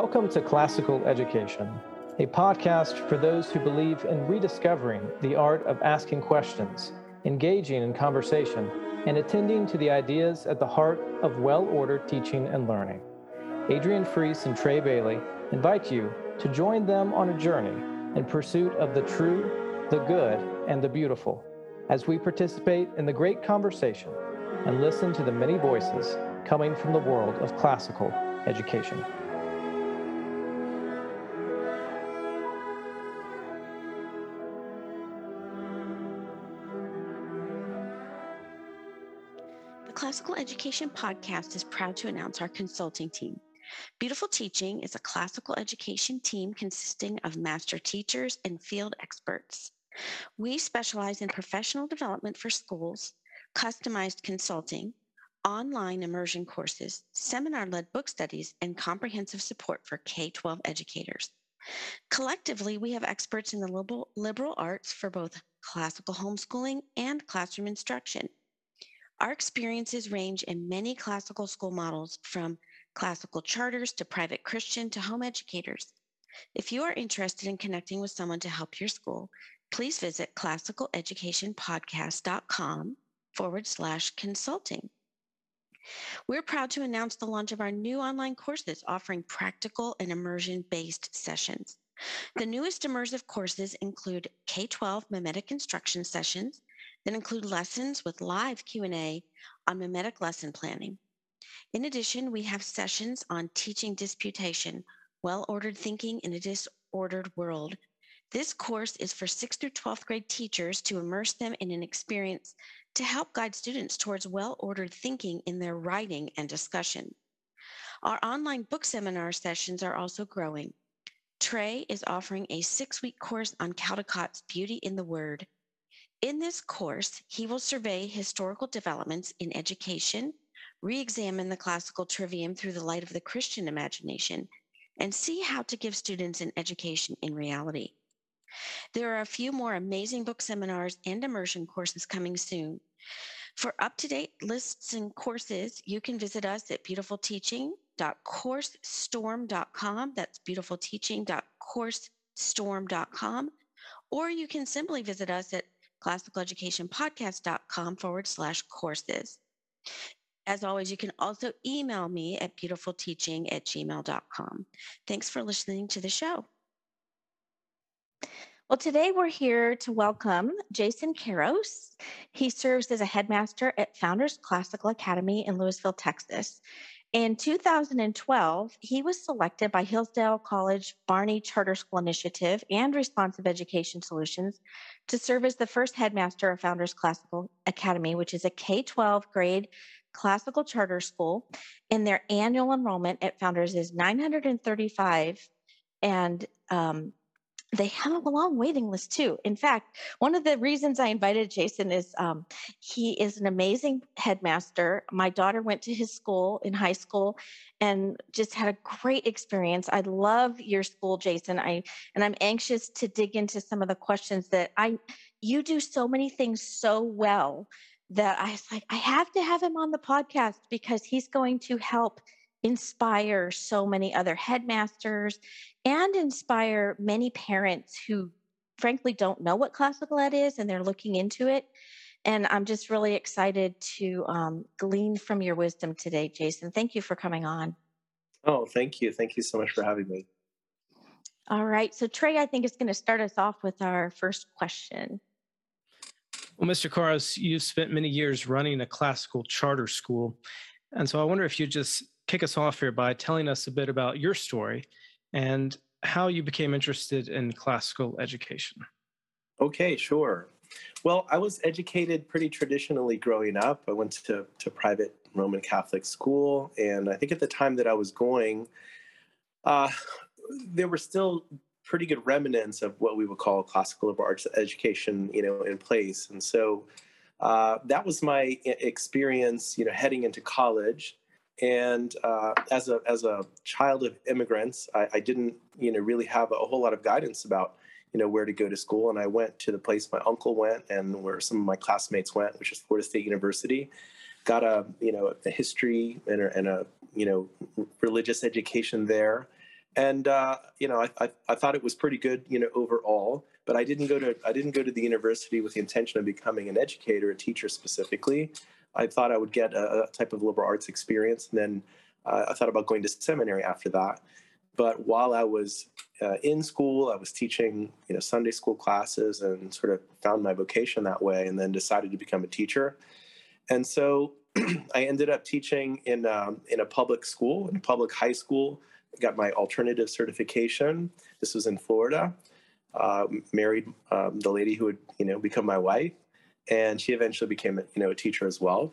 Welcome to Classical Education, a podcast for those who believe in rediscovering the art of asking questions, engaging in conversation, and attending to the ideas at the heart of well ordered teaching and learning. Adrienne Freese and Trae Bailey invite you to join them on a journey in pursuit of the true, the good, and the beautiful as we participate in the great conversation and listen to the many voices coming from the world of classical education. Education Podcast is proud to announce our consulting team. Beautiful Teaching is a classical education team consisting of master teachers and field experts. We specialize in professional development for schools, customized consulting, online immersion courses, seminar led book studies, and comprehensive support for K 12 educators. Collectively, we have experts in the liberal, liberal arts for both classical homeschooling and classroom instruction. Our experiences range in many classical school models from classical charters to private Christian to home educators. If you are interested in connecting with someone to help your school, please visit classicaleducationpodcast.com forward slash consulting. We're proud to announce the launch of our new online courses offering practical and immersion based sessions. The newest immersive courses include K-12 mimetic instruction sessions that include lessons with live Q&A on mimetic lesson planning. In addition, we have sessions on teaching disputation, well-ordered thinking in a disordered world. This course is for 6th through 12th grade teachers to immerse them in an experience to help guide students towards well-ordered thinking in their writing and discussion. Our online book seminar sessions are also growing. Trae is offering a six-week course on Caldecott's Beauty in the Word. In this course, he will survey historical developments in education, re-examine the classical trivium through the light of the Christian imagination, and see how to give students an education in reality. There are a few more amazing book seminars and immersion courses coming soon. For up-to-date lists and courses, you can visit us at beautifulteaching.coursestorm.com. That's beautifulteaching.coursestorm.com. Or you can simply visit us at classicaleducationpodcast.com forward slash courses. As always, you can also email me at beautifulteaching at gmail.com. Thanks for listening to the show. Well, today we're here to welcome Jason Caros. He serves as a headmaster at Founders Classical Academy in Lewisville, Texas. In 2012, he was selected by Hillsdale College Barney Charter School Initiative and Responsive Education Solutions to serve as the first headmaster of Founders Classical Academy, which is a K 12 grade classical charter school. And their annual enrollment at Founders is 935. And um, they have a long waiting list too. In fact, one of the reasons I invited Jason is um, he is an amazing headmaster. My daughter went to his school in high school and just had a great experience. I love your school, Jason. I and I'm anxious to dig into some of the questions that I you do so many things so well that I was like, I have to have him on the podcast because he's going to help inspire so many other headmasters and inspire many parents who frankly don't know what classical ed is and they're looking into it. And I'm just really excited to um, glean from your wisdom today, Jason. Thank you for coming on. Oh, thank you. Thank you so much for having me. All right. So, Trae, I think is going to start us off with our first question. Well, Mr. Caros, you've spent many years running a classical charter school. And so I wonder if you just kick us off here by telling us a bit about your story and how you became interested in classical education. Okay, sure. Well, I was educated pretty traditionally growing up. I went to, to private Roman Catholic school, and I think at the time that I was going, uh, there were still pretty good remnants of what we would call classical liberal arts education, you know, in place. And so uh, that was my experience, you know, heading into college. And uh, as a as a child of immigrants, I, I, didn't you know really have a whole lot of guidance about you know where to go to school. And I went to the place my uncle went and where some of my classmates went, which is Florida State University. Got a you know a history and a, and a you know religious education there, and uh, you know, I, I, I thought it was pretty good, you know, overall. But I didn't go to I didn't go to the university with the intention of becoming an educator, a teacher specifically. I thought I would get a, a type of liberal arts experience, and then uh, I thought about going to seminary after that. But while I was uh, in school, I was teaching, you know, Sunday school classes, and sort of found my vocation that way, and then decided to become a teacher. And so I ended up teaching in um, in a public school, in a public high school. got my alternative certification. This was in Florida. Uh, married um, the lady who would you know become my wife, and she eventually became you know a teacher as well.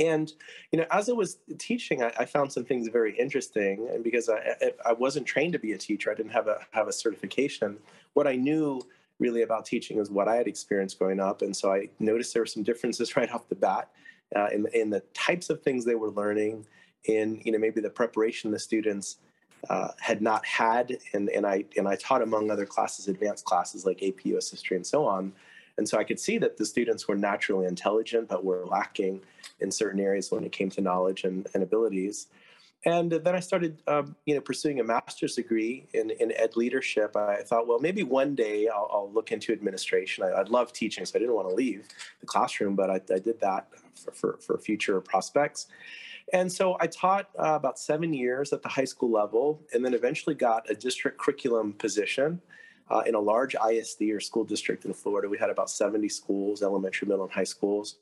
And you know, as I was teaching, I, I found some things very interesting. And because I, I wasn't trained to be a teacher, I didn't have a have a certification. What I knew really about teaching is what I had experienced growing up, and so I noticed there were some differences right off the bat uh, in in the types of things they were learning, in you know maybe the preparation the students uh, had not had, and and I and I taught among other classes, advanced classes like AP US history and so on. And so I could see that the students were naturally intelligent, but were lacking in certain areas when it came to knowledge and, and abilities. And then I started, um, you know, pursuing a master's degree in, in ed leadership. I thought, well, maybe one day I'll, I'll look into administration. I, would love teaching, so I didn't want to leave the classroom, but I, I did that for, for, for, future prospects. And so I taught uh, about seven years at the high school level, and then eventually got a district curriculum position uh, in a large ISD or school district in Florida. We had about 70 schools, elementary, middle, and high schools.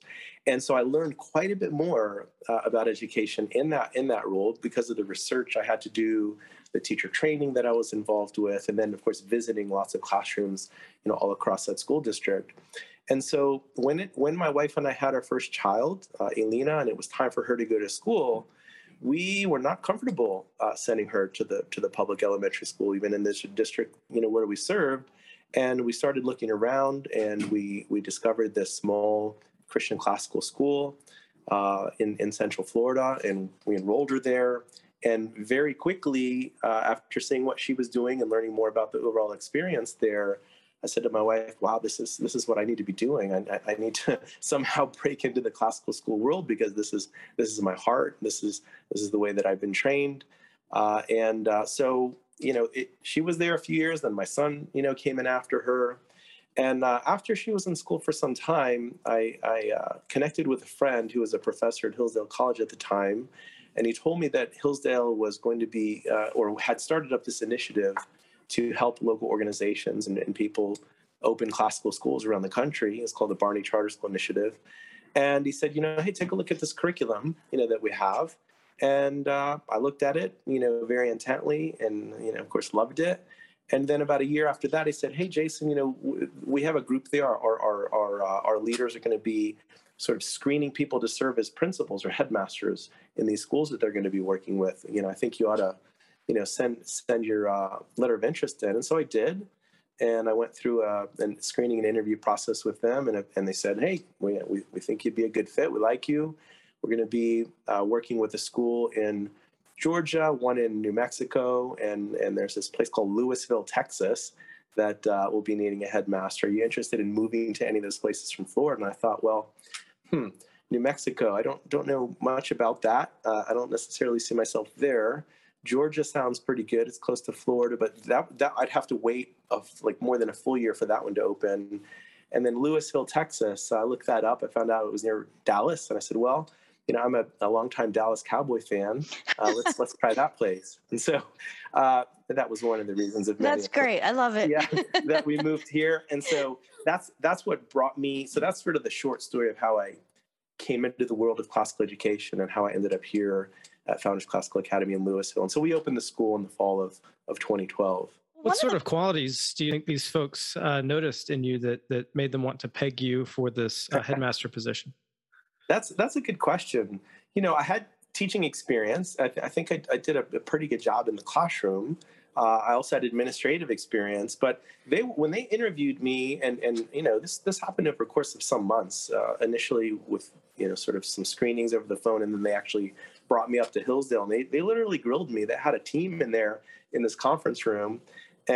And so I learned quite a bit more uh, about education in that in that role because of the research I had to do, the teacher training that I was involved with, and then of course visiting lots of classrooms, you know, all across that school district. And so when it when my wife and I had our first child, uh, Elena, and it was time for her to go to school, we were not comfortable uh, sending her to the to the public elementary school, even in this district, you know, where we served. And we started looking around, and we we discovered this small Christian classical school uh, in in Central Florida, and we enrolled her there. And very quickly, uh, after seeing what she was doing and learning more about the overall experience there, I said to my wife, "Wow, this is this is what I need to be doing. I, I, need to somehow break into the classical school world because this is this is my heart. This is this is the way that I've been trained." Uh, and uh, so, you know, it, she was there a few years. Then my son, you know, came in after her. And uh, after she was in school for some time, I, I uh, connected with a friend who was a professor at Hillsdale College at the time, and he told me that Hillsdale was going to be uh, or had started up this initiative to help local organizations and, and people open classical schools around the country. It's called the Barney Charter School Initiative. And he said, you know, hey, take a look at this curriculum, you know, that we have. And uh, I looked at it, you know, very intently, and you know, of course, loved it. And then about a year after that, he said, "Hey, Jason, you know, we have a group there. Our our our uh, our leaders are going to be sort of screening people to serve as principals or headmasters in these schools that they're going to be working with. You know, I think you ought to you know, send send your uh, letter of interest in. And so I did, and I went through a, a screening and interview process with them, and and they said, hey, we we, we think you'd be a good fit. We like you. We're going to be uh, working with a school in Georgia, one in New Mexico, and and there's this place called Lewisville, Texas, that uh, will be needing a headmaster. Are you interested in moving to any of those places from Florida? And I thought, well, hmm, New Mexico. I don't don't know much about that. Uh, I don't necessarily see myself there. Georgia sounds pretty good. It's close to Florida, but that that I'd have to wait of like more than a full year for that one to open. And then Lewisville, Texas, I looked that up. I found out it was near Dallas, and I said, well, you know, I'm a, a longtime Dallas Cowboy fan. Uh, let's let's try that place. And so uh, that was one of the reasons. Of that's great. I love it. yeah, that we moved here, and so that's that's what brought me. So that's sort of the short story of how I came into the world of classical education and how I ended up here at Founders Classical Academy in Lewisville. And so we opened the school in the fall of, of 2012. What sort of qualities do you think these folks uh, noticed in you that that made them want to peg you for this uh, headmaster position? That's that's a good question. You know, I had teaching experience. I, th- I think I, I did a, a, pretty good job in the classroom. Uh, I also had administrative experience, but they when they interviewed me, and and you know this this happened over the course of some months. Uh, initially with you know sort of some screenings over the phone, and then they actually brought me up to Hillsdale, and they they literally grilled me. They had a team in there in this conference room,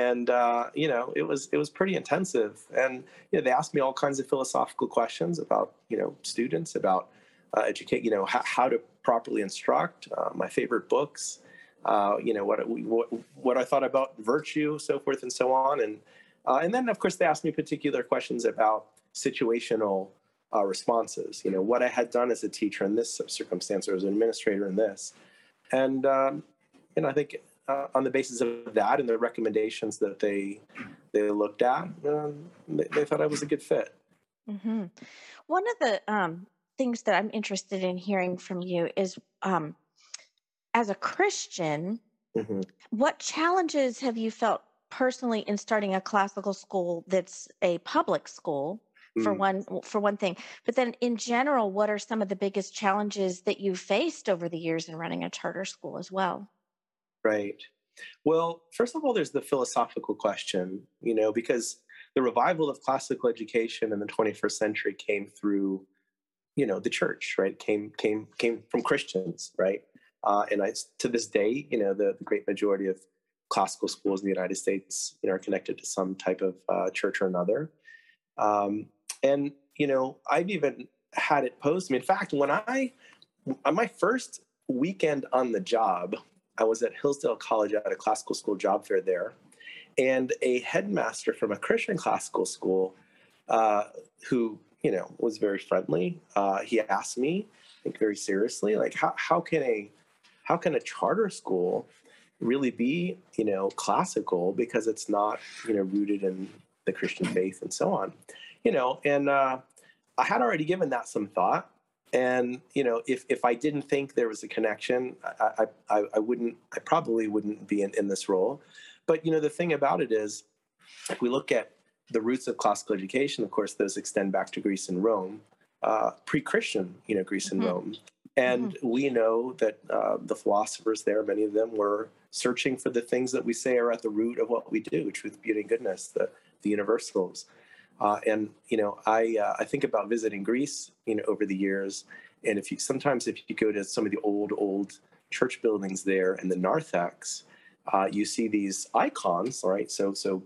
and uh, you know it was it was pretty intensive. And you know they asked me all kinds of philosophical questions about you know students, about uh, educate, you know how, how to properly instruct, uh, my favorite books. uh, you know, what, what, what I thought about virtue, so forth and so on. And, uh, and then, of course, they asked me particular questions about situational uh, responses, you know, what I had done as a teacher in this circumstance or as an administrator in this. And, um, and I think uh, on the basis of that and the recommendations that they they looked at, um, they, they, thought I was a good fit. Mm-hmm. One of the um, things that I'm interested in hearing from you is, um, as a Christian, mm-hmm. what challenges have you felt personally in starting a classical school that's a public school? For mm. one, for one thing, but then in general, what are some of the biggest challenges that you faced over the years in running a charter school as well? Right. Well, first of all, there's the philosophical question, you know, because the revival of classical education in the 21st century came through, you know, the church, right? Came came came from Christians, right? Uh, and I, to this day, you know, the, the great majority of classical schools in the United States, you know, are connected to some type of uh, church or another. Um, and you know, I've even had it posed to me. In fact, when I on my first weekend on the job, I was at Hillsdale College. At a classical school job fair there, and a headmaster from a Christian classical school, uh, who you know was very friendly, uh, he asked me, I think very seriously, like how how can a how can a charter school really be you know classical because it's not you know rooted in the Christian faith and so on, you know, and uh, I had already given that some thought and you know if if i didn't think there was a connection i i, I wouldn't i probably wouldn't be in, in this role but you know the thing about it is if we look at the roots of classical education of course those extend back to greece and rome uh, pre-christian you know greece and mm-hmm. rome and mm-hmm. we know that uh, the philosophers there many of them were searching for the things that we say are at the root of what we do truth beauty and goodness the, the universals uh, and you know, I uh, I think about visiting Greece, you know, over the years, and if you sometimes if you go to some of the old old church buildings there in the narthex, uh, you see these icons, right? So so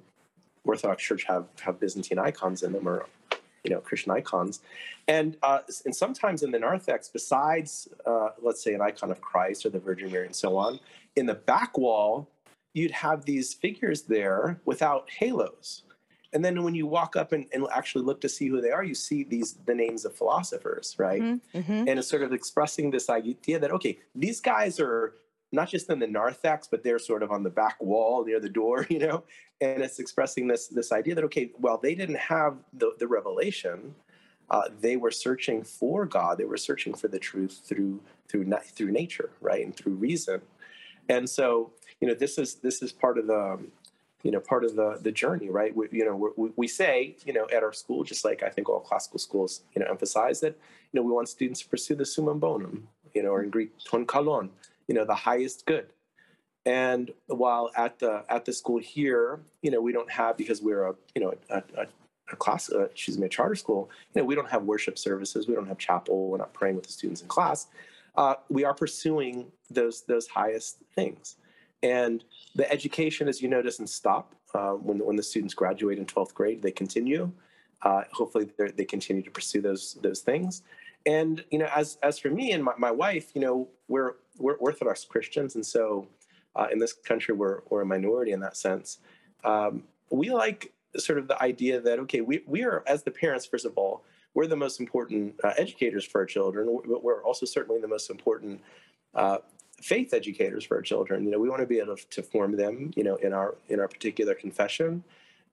Orthodox Church have have Byzantine icons in them, or you know Christian icons, and uh, and sometimes in the narthex, besides uh, let's say an icon of Christ or the Virgin Mary and so on, in the back wall, you'd have these figures there without halos and then when you walk up and, and, actually look to see who they are you see these the names of philosophers right? Mm-hmm, mm-hmm. and it's sort of expressing this idea that okay these guys are not just in the narthex but they're sort of on the back wall near the door you know? And it's expressing this this idea that okay well they didn't have the, the revelation uh, they were searching for god. They were searching for the truth through through through nature right? And through reason. And so you know this is this is part of the you know part of the the journey right we, you know we, we say you know at our school just like i think all classical schools you know emphasize that you know we want students to pursue the summum bonum you know or in greek ton kalon you know the highest good and while at the at the school here you know we don't have because we're a you know a, a, a class uh, excuse me a charter school you know we don't have worship services we don't have chapel we're not praying with the students in class uh, we are pursuing those those highest things and the education, as you know, doesn't stop. Uh, when, when the students graduate in 12th grade, they continue. Uh, hopefully, they continue to pursue those those things. And you know, as as for me and my, my wife, you know, we're we're Orthodox Christians, and so uh, in this country, we're we're a minority in that sense. Um, we like sort of the idea that okay, we we are as the parents, first of all, we're the most important uh, educators for our children, but we're also certainly the most important uh, faith educators for our children. You know, we want to be able to form them, you know, in our in our particular confession.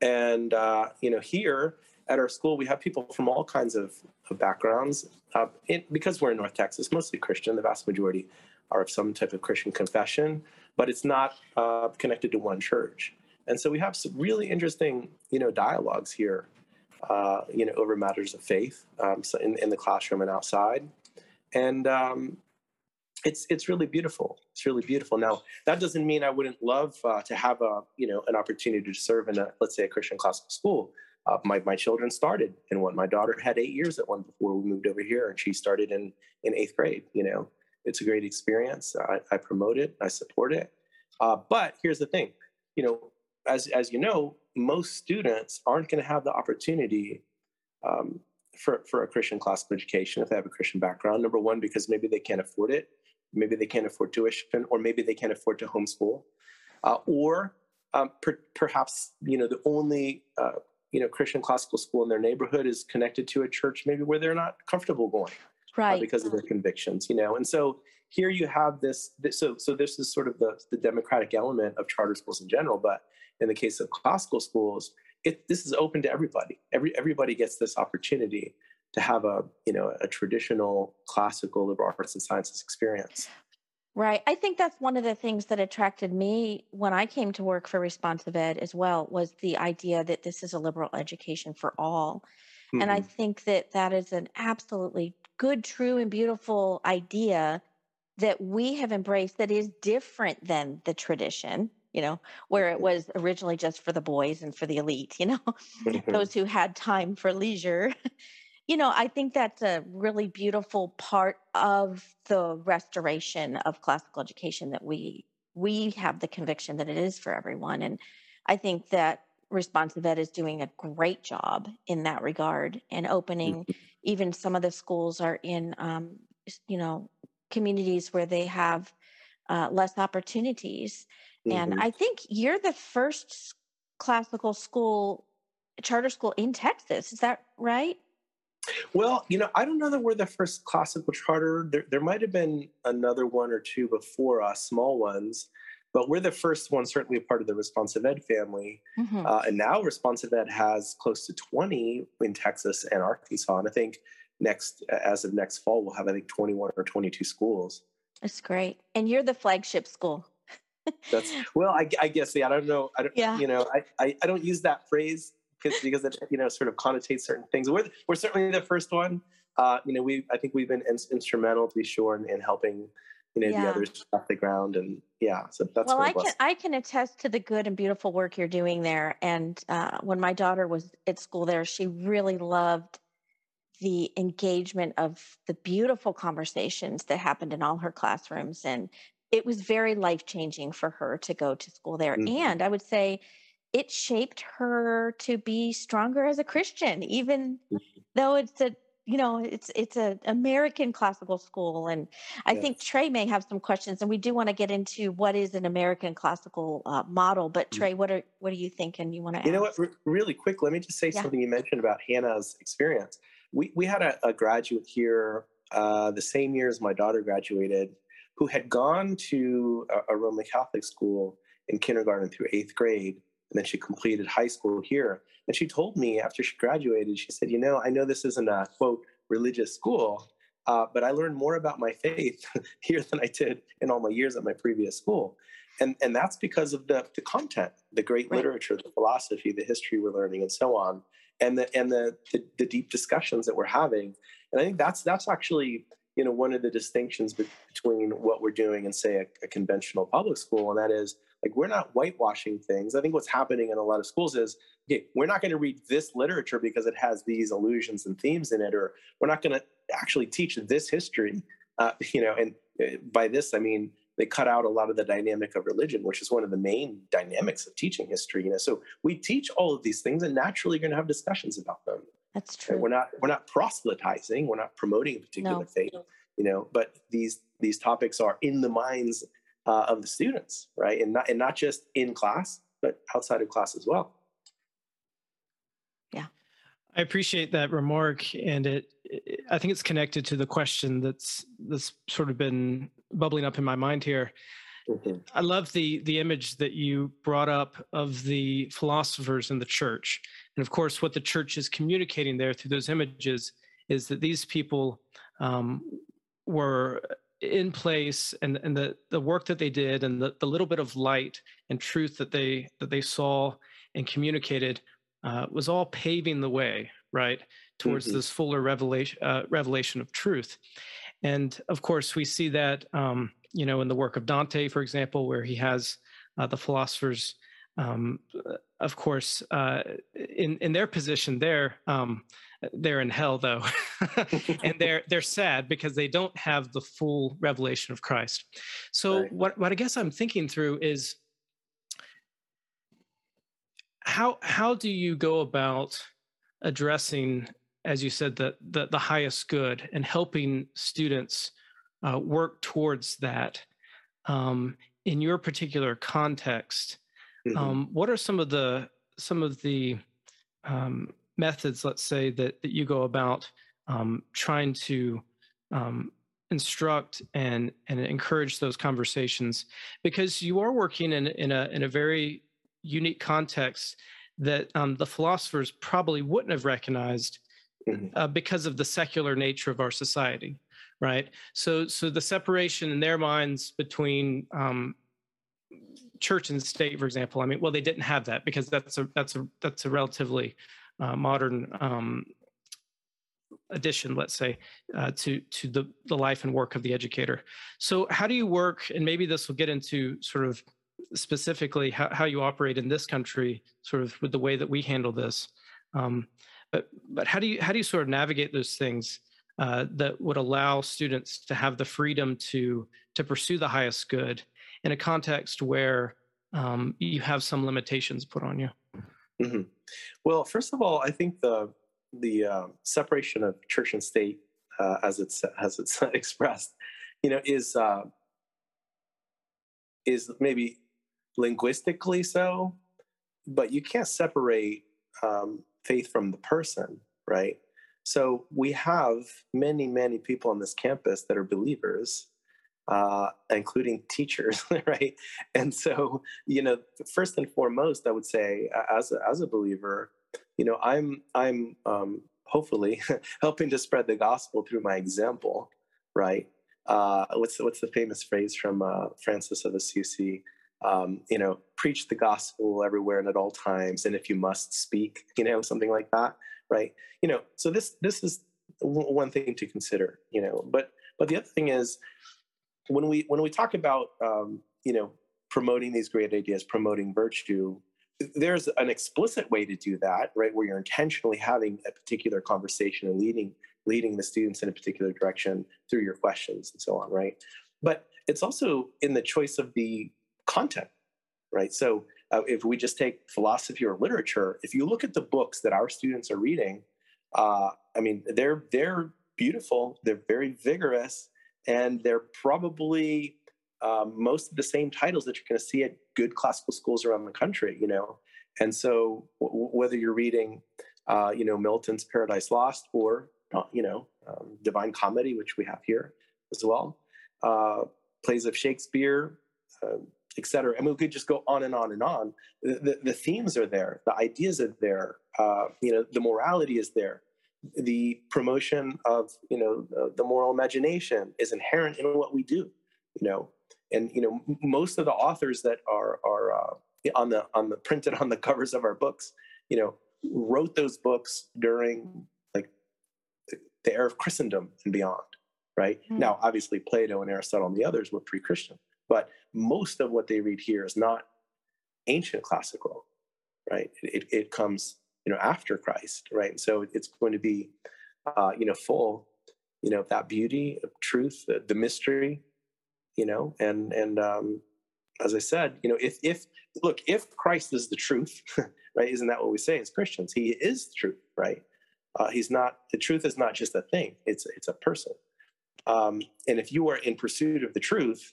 And uh, you know, here at our school, we have people from all kinds of, of backgrounds. Uh, it, because we're in North Texas, mostly Christian, the vast majority are of some type of Christian confession, but it's not uh, connected to one church. And so we have some really interesting, you know, dialogues here, uh, you know, over matters of faith, um, so in, in the classroom and outside. And um, it's it's really beautiful. It's really beautiful. Now that doesn't mean I wouldn't love uh, to have a you know an opportunity to serve in a let's say a Christian classical school. Uh, my my children started in one. My daughter had eight years at one before we moved over here, and she started in in eighth grade. You know, it's a great experience. I, I promote it. I support it. Uh, but here's the thing. You know, as as you know, most students aren't going to have the opportunity um, for, for a Christian classical education if they have a Christian background. Number one, because maybe they can't afford it maybe they can't afford tuition, or maybe they can't afford to homeschool, uh, or um, per- perhaps you know the only uh, you know Christian classical school in their neighborhood is connected to a church maybe where they're not comfortable going, uh, right? Uh, because of their convictions, you know. And so here you have this, this. So so this is sort of the the democratic element of charter schools in general, but in the case of classical schools, it, this is open to everybody. Every everybody gets this opportunity to have a you know a traditional classical liberal arts and sciences experience. Right. I think that's one of the things that attracted me when I came to work for responsive ed as well was the idea that this is a liberal education for all. Mm-hmm. And I mm-hmm. think that that is an absolutely good, true, and beautiful idea that we have embraced that is different than the tradition you know, where it was originally just for the boys and for the elite, you know, mm-hmm. those who had time for leisure. You know, I think that's a really beautiful part of the restoration of classical education that we we have the conviction that it is for everyone. And I think that responsive ed is doing a great job in that regard and opening mm-hmm. even some of the schools are in um, you know communities where they have uh, less opportunities Mm-hmm. And I think you're the first classical school, charter school in Texas. Is that right? Well, you know, I don't know that we're the first classical charter. There, there might have been another one or two before us, small ones, but we're the first one, certainly a part of the Responsive Ed family. Mm-hmm. Uh, and now Responsive Ed has close to 20 in Texas and Arkansas. And I think next, as of next fall, we'll have, I think, 21 or 22 schools. That's great. And you're the flagship school. That's well, I, I, guess yeah. I don't know. I don't. Yeah. You know, I, I, I don't use that phrase because because it you know sort of connotates certain things. We're we're certainly the first one. Uh, you know, we I think we've been in, instrumental to be sure in, in helping you know yeah. the others off the ground and yeah. So that's well, I can I can attest to the good and beautiful work you're doing there. And uh, when my daughter was at school there, she really loved the engagement of the beautiful conversations that happened in all her classrooms and it was very life changing for her to go to school there. Mm-hmm. And I would say it shaped her to be stronger as a Christian, even mm-hmm. though it's a you know it's it's an american classical school and i yes. think trae may have some questions and we do want to get into what is an american classical uh, model but mm. trae what are what do you thinking? you want to you ask? know what really quick let me just say yeah. something you mentioned about hannah's experience we we had a, a graduate here uh, the same year as my daughter graduated who had gone to a, a Roman Catholic school in kindergarten through eighth grade, and then she completed high school here. And she told me after she graduated, she said, You know, I know this isn't a quote religious school, uh, but I learned more about my faith here than I did in all my years at my previous school. And, and that's because of the, the content, the great right. literature, the philosophy, the history we're learning, and so on, and the and the, the the deep discussions that we're having. And I think that's that's actually you know one of the distinctions between what we're doing and say a, a, conventional public school and that is like we're not whitewashing things i think what's happening in a lot of schools is okay we're not going to read this literature because it has these allusions and themes in it or we're not going to actually teach this history uh, you know and uh, by this i mean they cut out a lot of the dynamic of religion which is one of the main dynamics of teaching history you know so we teach all of these things and naturally you're going to have discussions about them that's true. We're not we're not proselytizing. We're not promoting a particular no. faith. You know, but these these topics are in the minds uh, of the students, right? And not and not just in class, but outside of class as well. Yeah, I appreciate that remark, and it, it I think it's connected to the question that's that's sort of been bubbling up in my mind here. Mm-hmm. I love the the image that you brought up of the philosophers in the church and of course, what the church is communicating there through those images is that these people um, were in place and, and the, the work that they did and the, the little bit of light and truth that they that they saw and communicated uh, was all paving the way right towards mm-hmm. this fuller revelation uh, revelation of truth and of course we see that um, you know in the work of dante for example where he has uh, the philosophers um, of course, uh, in in their position, there um, they're in hell though, and they're they're sad because they don't have the full revelation of Christ. So right. what what I guess I'm thinking through is how how do you go about addressing, as you said, the the, the highest good and helping students uh, work towards that um, in your particular context. Mm-hmm. Um, what are some of the some of the um, methods, let's say, that that you go about um, trying to um, instruct and and encourage those conversations? Because you are working in in a in a very unique context that um, the philosophers probably wouldn't have recognized mm-hmm. uh, because of the secular nature of our society right so so the separation in their minds between um, church and state for example i mean well they didn't have that because that's a that's a that's a relatively uh, modern um, addition let's say uh, to to the the life and work of the educator. So how do you work and maybe this will get into sort of specifically how, how you operate in this country sort of with the way that we handle this. Um, but but how do you how do you sort of navigate those things uh, that would allow students to have the freedom to to pursue the highest good in a context where um, you have some limitations put on you? Mm-hmm. Well, first of all, I think the the uh, separation of church and state, uh, as it's as it's expressed, you know, is uh, is maybe linguistically so, but you can't separate um, faith from the person, right? So we have many, many people on this campus that are believers, uh, including teachers, right? And so, you know, first and foremost, I would say, as a, as a believer, you know, I'm I'm um, hopefully helping to spread the gospel through my example, right? Uh, what's what's the famous phrase from uh, Francis of Assisi? Um, you know, preach the gospel everywhere and at all times, and if you must speak, you know, something like that right? You know, so this this is one thing to consider, you know. But but the other thing is when we when we talk about um, you know promoting these great ideas, promoting virtue, there's an explicit way to do that, right? Where you're intentionally having a particular conversation and leading leading the students in a particular direction through your questions and so on, right? But it's also in the choice of the content, right? So uh, if we just take philosophy or literature, if you look at the books that our students are reading, uh, I mean, they're they're beautiful, they're very vigorous, and they're probably um, most of the same titles that you're going to see at good classical schools around the country. You know, and so w- whether you're reading, uh, you know, Milton's Paradise Lost or uh, you know, um, Divine Comedy, which we have here as well, uh, plays of Shakespeare. Uh, etc. I mean, we could just go on and on and on. The, the, the themes are there, the ideas are there, uh, you know, the morality is there. The promotion of, you know, the, the moral imagination is inherent in what we do, you know. And, you know, most of the authors that are, are uh, on the, on the printed on the covers of our books, you know, wrote those books during like the, era of Christendom and beyond, right? Mm-hmm. Now, obviously, Plato and Aristotle and the others were pre Christian, but most of what they read here is not ancient classical, right? It, it comes, you know, after Christ, right? And so it's going to be, uh, you know, full, you know, that beauty of truth, the, the mystery, you know, and and um, as I said, you know, if if look, if Christ is the truth, right? Isn't that what we say as Christians? He is the truth, right? Uh, he's not. The truth is not just a thing; it's it's a person. Um, and if you are in pursuit of the truth,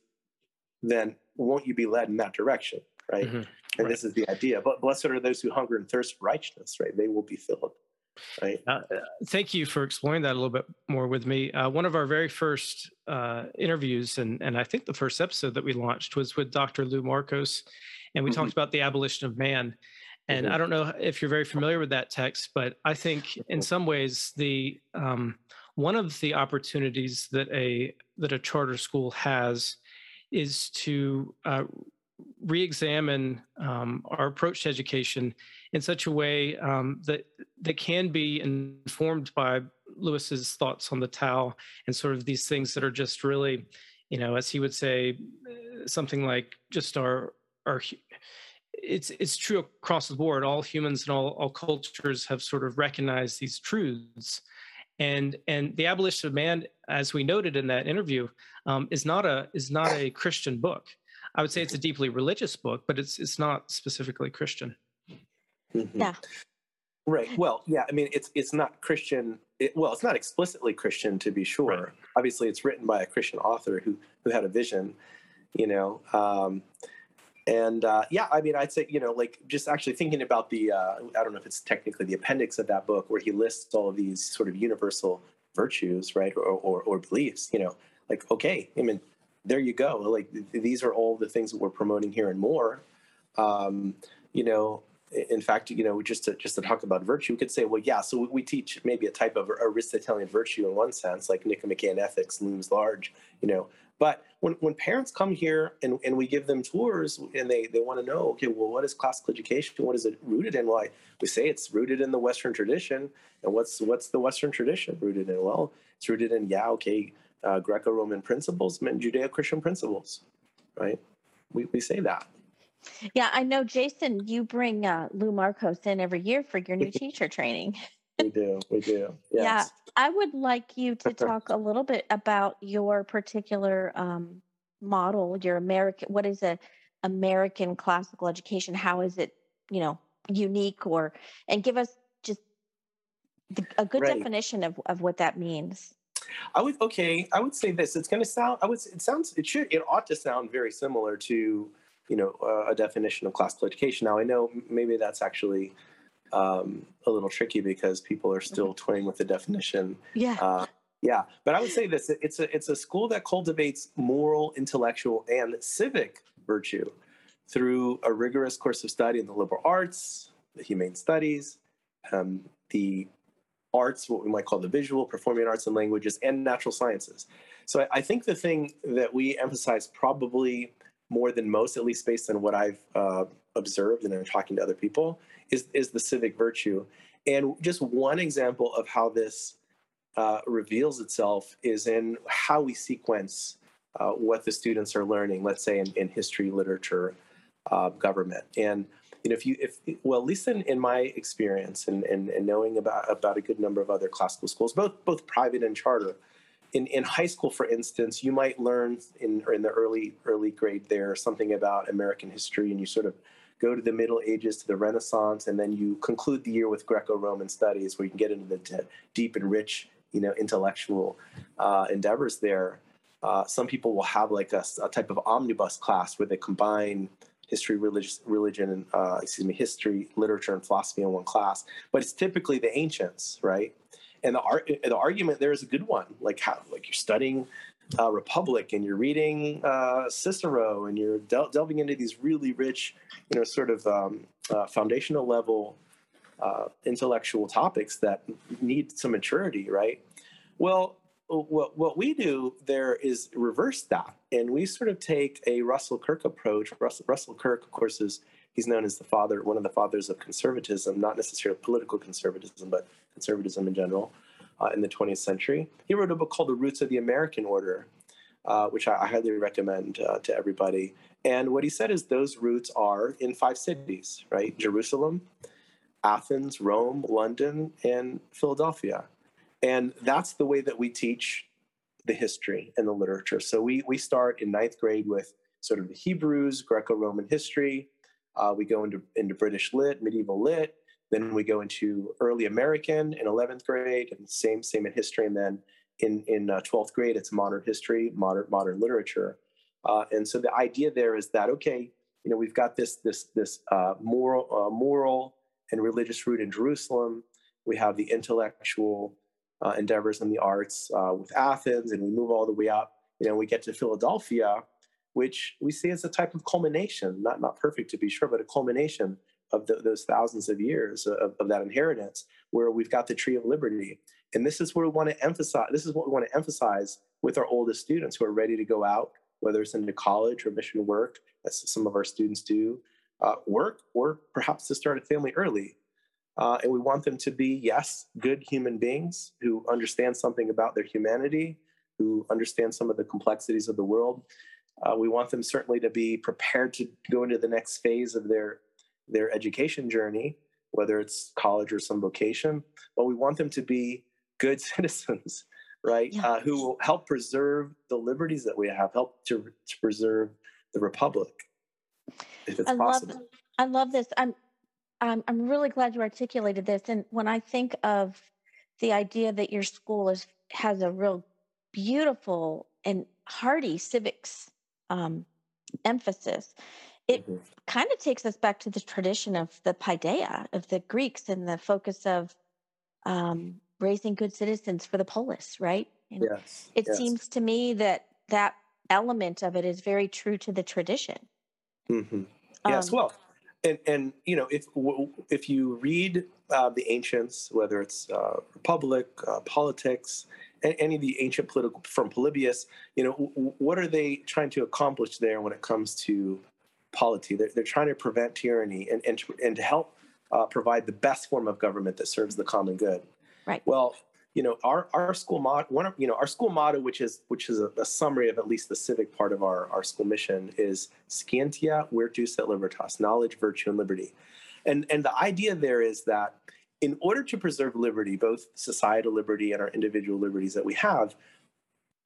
then won't you be led in that direction, right? Mm-hmm. And right. this is the idea. But blessed are those who hunger and thirst for righteousness, right? They will be filled. Right. Uh, uh, thank you for exploring that a little bit more with me. Uh, one of our very first uh, interviews, and and I think the first episode that we launched was with Dr. Lou Markos, and we mm-hmm. talked about the abolition of man. And mm-hmm. I don't know if you're very familiar with that text, but I think in some ways the um, one of the opportunities that a that a charter school has is to uh, re-examine um, our approach to education in such a way um, that that can be informed by Lewis's thoughts on the Tao and sort of these things that are just really, you know, as he would say, something like just our our. It's it's true across the board. All humans and all all cultures have sort of recognized these truths, and and the abolition of man as we noted in that interview um, is not a is not a christian book i would say it's a deeply religious book but it's it's not specifically christian mm-hmm. yeah Right. Well, yeah. I mean, it's it's not Christian. It, well, it's not explicitly Christian to be sure. Right. Obviously, it's written by a Christian author who who had a vision. You know, um, and uh, yeah, I mean, I'd say you know, like just actually thinking about the uh, I don't know if it's technically the appendix of that book where he lists all of these sort of universal virtues, right, or or, or beliefs. You know, like okay, I mean, there you go. Like these are all the things that we're promoting here and more. Um, you know, in fact, you know, just to just to talk about virtue, we could say, well, yeah, so we teach maybe a type of Aristotelian virtue in one sense, like Nicomachean ethics looms large, you know. But when, when parents come here and, and we give them tours and they, they want to know, okay, well, what is classical education? What is it rooted in? Well, we say it's rooted in the Western tradition. And what's what's the Western tradition rooted in? Well, it's rooted in, yeah, okay, uh, Greco-Roman principles meant Judeo-Christian principles, right? We, we say that. Yeah, I know, Jason, you bring uh, Lou Markos in every year for your new teacher training. we do. We do. Yes. Yeah. I would like you to talk a little bit about your particular um, model, your American, what is a American classical education? How is it, you know, unique or, and give us just the, a good right. definition of, of what that means. I would, okay, I would say this, it's going to sound, I would, it sounds, it should, it ought to sound very similar to, you know, uh, a definition of classical education. Now, I know maybe that's actually um, a little tricky because people are still mm-hmm. toying with the definition. Yeah. Uh, yeah, but I would say this: it's a it's a school that cultivates moral, intellectual, and civic virtue through a rigorous course of study in the liberal arts, the humane studies, um, the arts, what we might call the visual, performing arts and languages, and natural sciences. So I, think the thing that we emphasize probably more than most, at least based on what I've uh, observed and I'm talking to other people, is, is the civic virtue. And just one example of how this uh, reveals itself is in how we sequence uh, what the students are learning, let's say in, in history, literature, uh, government. And you know, if you, if well, at least in, in my experience and, and, and knowing about about a good number of other classical schools, both both private and charter, in, in high school, for instance, you might learn in in the early early grade there something about American history, and you sort of go to the Middle Ages to the Renaissance, and then you conclude the year with Greco-Roman studies, where you can get into the de- deep and rich, you know, intellectual uh, endeavors there. Uh, some people will have like a, a, type of omnibus class where they combine history, religious, religion, and uh, excuse me, history, literature, and philosophy in one class. But it's typically the ancients, right? and the, ar- the argument there is a good one. Like how, like you're studying uh, Republic and you're reading uh, Cicero and you're del- delving into these really rich, you know, sort of um, uh, foundational level uh, intellectual topics that need some maturity, right? Well, what what we do there is reverse that, and we sort of take a Russell Kirk approach. Russell, Russell Kirk, of course, is he's known as the father, one of the fathers of conservatism, not necessarily political conservatism, but conservatism in general uh, in the 20th century. He wrote a book called The Roots of the American Order, uh, which I, I, highly recommend uh, to everybody. And what he said is those roots are in five cities, right? Jerusalem, Athens, Rome, London, and Philadelphia. And that's the way that we teach the history and the literature. So we, we start in ninth grade with sort of the Hebrews, Greco Roman history, uh, we go into, into British Lit, medieval Lit. Then we go into early American in 11th grade, and same same in history. And then in in uh, 12th grade, it's modern history, modern modern literature. Uh, and so the idea there is that okay, you know, we've got this this this uh, moral uh, moral and religious root in Jerusalem. We have the intellectual uh, endeavors in the arts with Athens, and we move all the way up. You know, we get to Philadelphia, which we see as a type of culmination, not, not perfect to be sure, but a culmination of the, those thousands of years of, of, that inheritance, where we've got the tree of liberty. And this is where we want to emphasize, this is what we want to emphasize with our oldest students who are ready to go out, whether it's into college or mission work, as some of our students do, uh, work, or perhaps to start a family early. Uh, and we want them to be, yes, good human beings who understand something about their humanity, who understand some of the complexities of the world, uh, we want them certainly to be prepared to go into the next phase of their their education journey, whether it's college or some vocation. But we want them to be good citizens, right? Yeah. Uh, who will help preserve the liberties that we have, help to, to preserve the republic, if it's I possible. Love, I love this. I'm I'm, I'm really glad you articulated this. And when I think of the idea that your school is has a real beautiful and hearty civics um, emphasis, it mm-hmm. kind of takes us back to the tradition of the paideia of the Greeks and the focus of um, raising good citizens for the polis, right? And yes. It yes. seems to me that that element of it is very true to the tradition. Mm-hmm. Yes, um, well, and and you know if if you read uh, the ancients, whether it's uh, Republic, uh, politics, any of the ancient political from Polybius, you know what are they trying to accomplish there when it comes to polity? They're, they're trying to prevent tyranny and and to, and to help uh, provide the best form of government that serves the common good. Right. Well, you know our our school motto one of you know our school motto which is which is a, a, summary of at least the civic part of our our school mission is scientia virtus et libertas knowledge virtue and liberty. And and the idea there is that in order to preserve liberty both societal liberty and our individual liberties that we have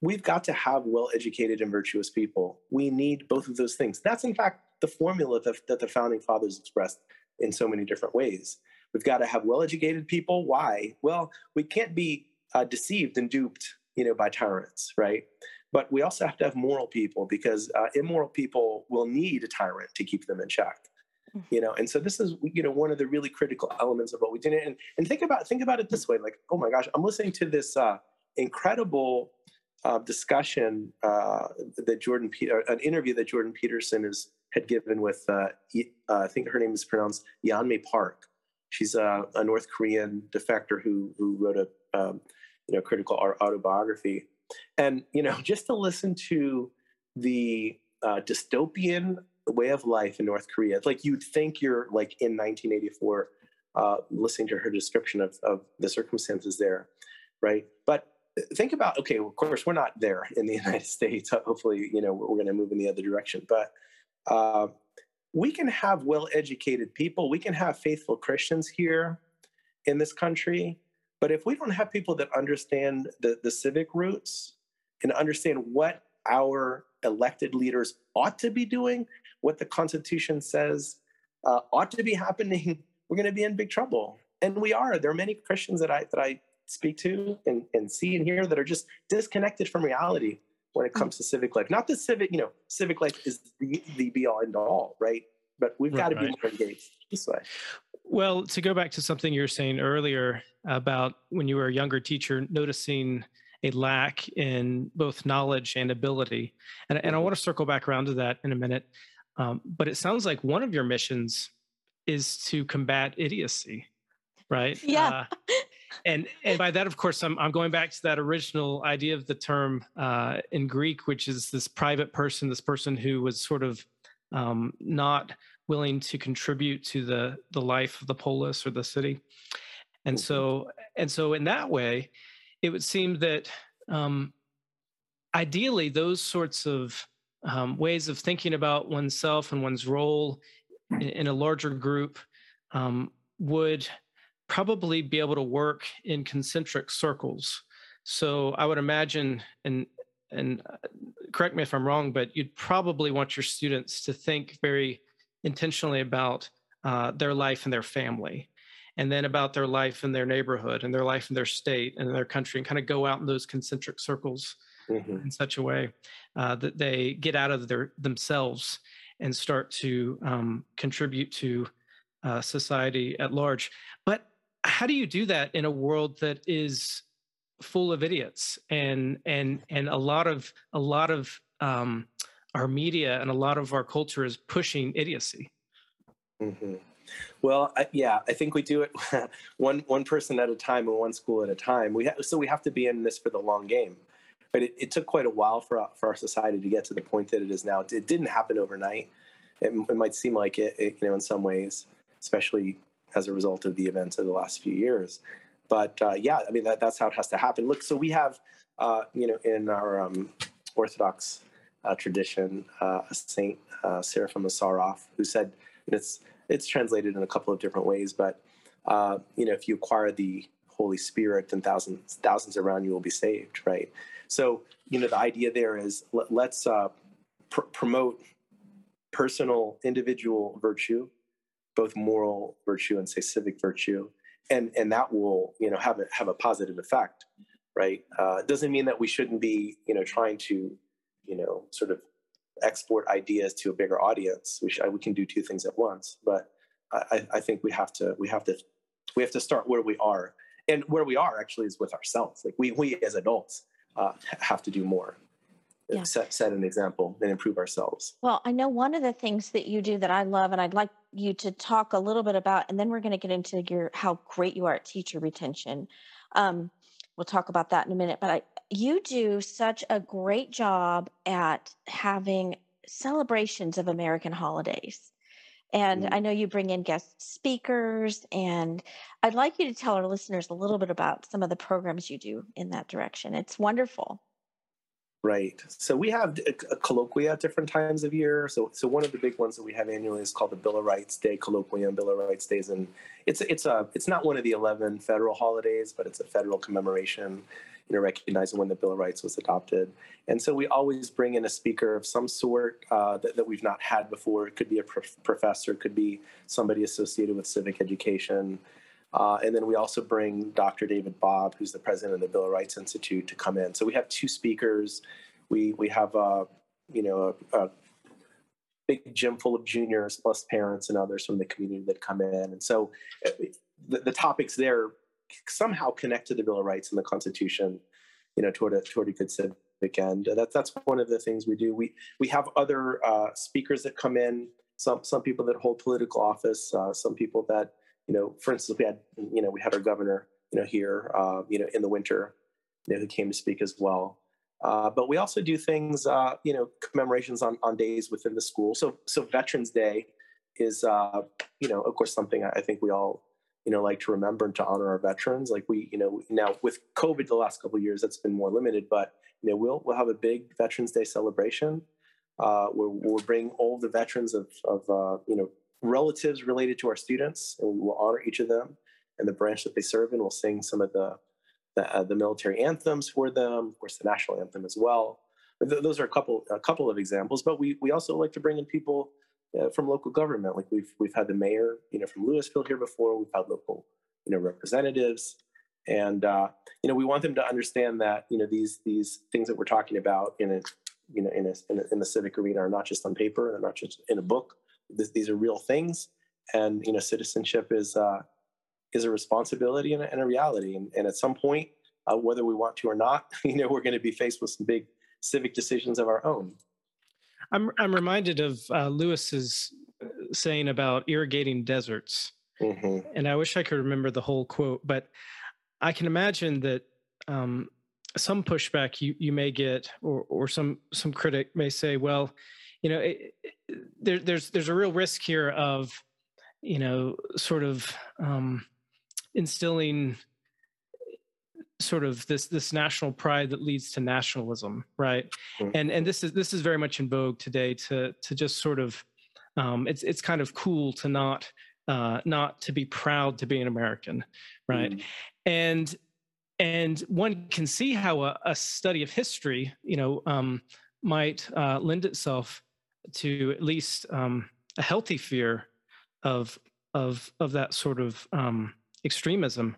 we've got to have well educated and virtuous people. We need both of those things. That's in fact the formula that, that the founding fathers expressed in so many different ways We've got to have well-educated people. Why? Well, we can't be uh, deceived and duped, you know, by tyrants, right? But we also have to have moral people because uh, immoral people will need a tyrant to keep them in check. Mm-hmm. You know, and so this is you know one of the really critical elements of what we did. And and think about think about it this way: like, oh my gosh, I'm listening to this uh, incredible uh, discussion uh, that Jordan, Pe- an interview that Jordan Peterson is had given with, uh, uh, I think her name is pronounced Yeonmi Park, She's a, a North Korean defector who who wrote a um, you know critical autobiography, and you know just to listen to the uh, dystopian way of life in North Korea, like you'd think you're like in 1984, uh, listening to her description of of the circumstances there, right? But think about okay, of course we're not there in the United States. Hopefully, you know we're, we're going to move in the other direction, but uh, we can have well educated people, we can have faithful Christians here in this country. But if we don't have people that understand the, the civic roots and understand what our elected leaders ought to be doing, what the Constitution says uh, ought to be happening, we're going to be in big trouble. And we are. There are many Christians that I that I speak to and, and see and hear that are just disconnected from reality when it comes to civic life. Not the civic, you know, civic life is the, the be all end all, right? But we've got to be more engaged this way. Well, to go back to something you were saying earlier about when you were a younger teacher, noticing a lack in both knowledge and ability. And, and I mm-hmm. want to circle back around to that in a minute. Um, but it sounds like one of your missions is to combat idiocy, right? Yeah. Uh, and and by that, of course, I'm I'm going back to that original idea of the term uh, in Greek, which is this private person, this person who was sort of um, not willing to contribute to the the life of the polis or the city, and mm-hmm. so and so in that way, it would seem that um, ideally those sorts of um, ways of thinking about oneself and one's role in, in a larger group um, would probably be able to work in concentric circles. So I would imagine, and and uh, correct me if I'm wrong, but you'd probably want your students to think very intentionally about uh, their life and their family, and then about their life in their neighborhood and their life in their state and their country, and kind of go out in those concentric circles mm-hmm. in such a way uh, that they get out of their themselves and start to um, contribute to uh, society at large. But how do you do that in a world that is full of idiots? And and and a lot of a lot of um, our media and a lot of our culture is pushing idiocy. Mm-hmm. well I, yeah i think we do it one one person at a time and one school at a time. We ha- so we have to be in this for the long game. But it, it took quite a while for, for our society to get to the point that it is now. It didn't happen overnight. It, it might seem like it, it you know in some ways especially as a result of the events of the last few years. But uh, yeah, I mean that, that's how it has to happen. Look, so we have, uh, you know, in our um, Orthodox uh, tradition, uh, a saint, uh, Seraphim of Sarov, who said, it's it's translated in a couple of different ways, but uh, you know, if you acquire the Holy Spirit, then thousands thousands around you will be saved, right? So you know, the idea there is let, us pr- promote personal, individual virtue both moral virtue and say civic virtue, and and that will you know have a have a positive effect, right? Uh, it doesn't mean that we shouldn't be you know trying to you know sort of export ideas to a bigger audience. We should, we can do two things at once, but I, I think we have to we have to we have to start where we are, and where we are actually is with ourselves. Like we we as adults uh, have to do more. Yeah. Set, set an example and improve ourselves. Well, I know one of the things that you do that I love, and I'd like you to talk a little bit about, and then we're going to get into your how great you are at teacher retention. Um, we'll talk about that in a minute. But I, you do such a great job at having celebrations of American holidays. And mm-hmm. I know you bring in guest speakers, and I'd like you to tell our listeners a little bit about some of the programs you do in that direction. It's wonderful. Right. So we have a, a colloquia at different times of year. So, so one of the big ones that we have annually is called the Bill of Rights Day colloquium. Bill of Rights Days, and it's it's a it's not one of the eleven federal holidays, but it's a federal commemoration, you know, recognizing when the Bill of Rights was adopted. And so we always bring in a speaker of some sort uh, that, that we've not had before. It could be a prof- professor, it could be somebody associated with civic education. Uh, and then we also bring Dr. David Bobb, who's the president of the Bill of Rights Institute, to come in. So we have two speakers. We we have uh, you know a, a, big gym full of juniors plus parents and others from the community that come in. And so uh, the, the topics there somehow connect to the Bill of Rights and the Constitution. You know, toward a toward a good civic end. That's that's one of the things we do. We we have other uh, speakers that come in. Some some people that hold political office. Uh, some people that you know, for instance, we had, you know, we had our governor, you know, here, uh, you know, in the winter, you know, who came to speak as well. Uh, but we also do things, uh, you know, commemorations on, on days within the school. So, so Veterans Day is, uh, you know, of course, something I think we all, you know, like to remember and to honor our veterans. Like we, you know, now with COVID the last couple years, that's been more limited, but you know, we'll we'll have a big Veterans Day celebration uh, where we'll bring all the veterans of, of uh, you know relatives related to our students, and we will honor each of them and the branch that they serve in. We'll sing some of the the, uh, the military anthems for them, of course, the national anthem as well. Th- those are a couple a couple of examples, but we we also like to bring in people uh, from local government. Like we've we've had the mayor, you know, from Lewisville here before. We've had local, you know, representatives, and uh, you know, we want them to understand that you know these these things that we're talking about in a you know in a, in, a, in the civic arena are not just on paper and not just in a book this, these are real things, and you know, citizenship is uh, is a responsibility and a, and a reality. And, and, at some point, uh, whether we want to or not, you know, we're going to be faced with some big civic decisions of our own. I'm I'm reminded of uh, Lewis's saying about irrigating deserts, mm-hmm. and I wish I could remember the whole quote, but I can imagine that um, some pushback you you may get, or or some some critic may say, well, you know, it, it, there, there's there's a real risk here of, you know, sort of um, instilling sort of this this national pride that leads to nationalism, right? Mm-hmm. And and this is this is very much in vogue today to to just sort of um, it's it's kind of cool to not uh, not to be proud to be an American, right? Mm-hmm. And and one can see how a, a, study of history, you know, um, might uh, lend itself to at least um, a healthy fear of of of that sort of um, extremism,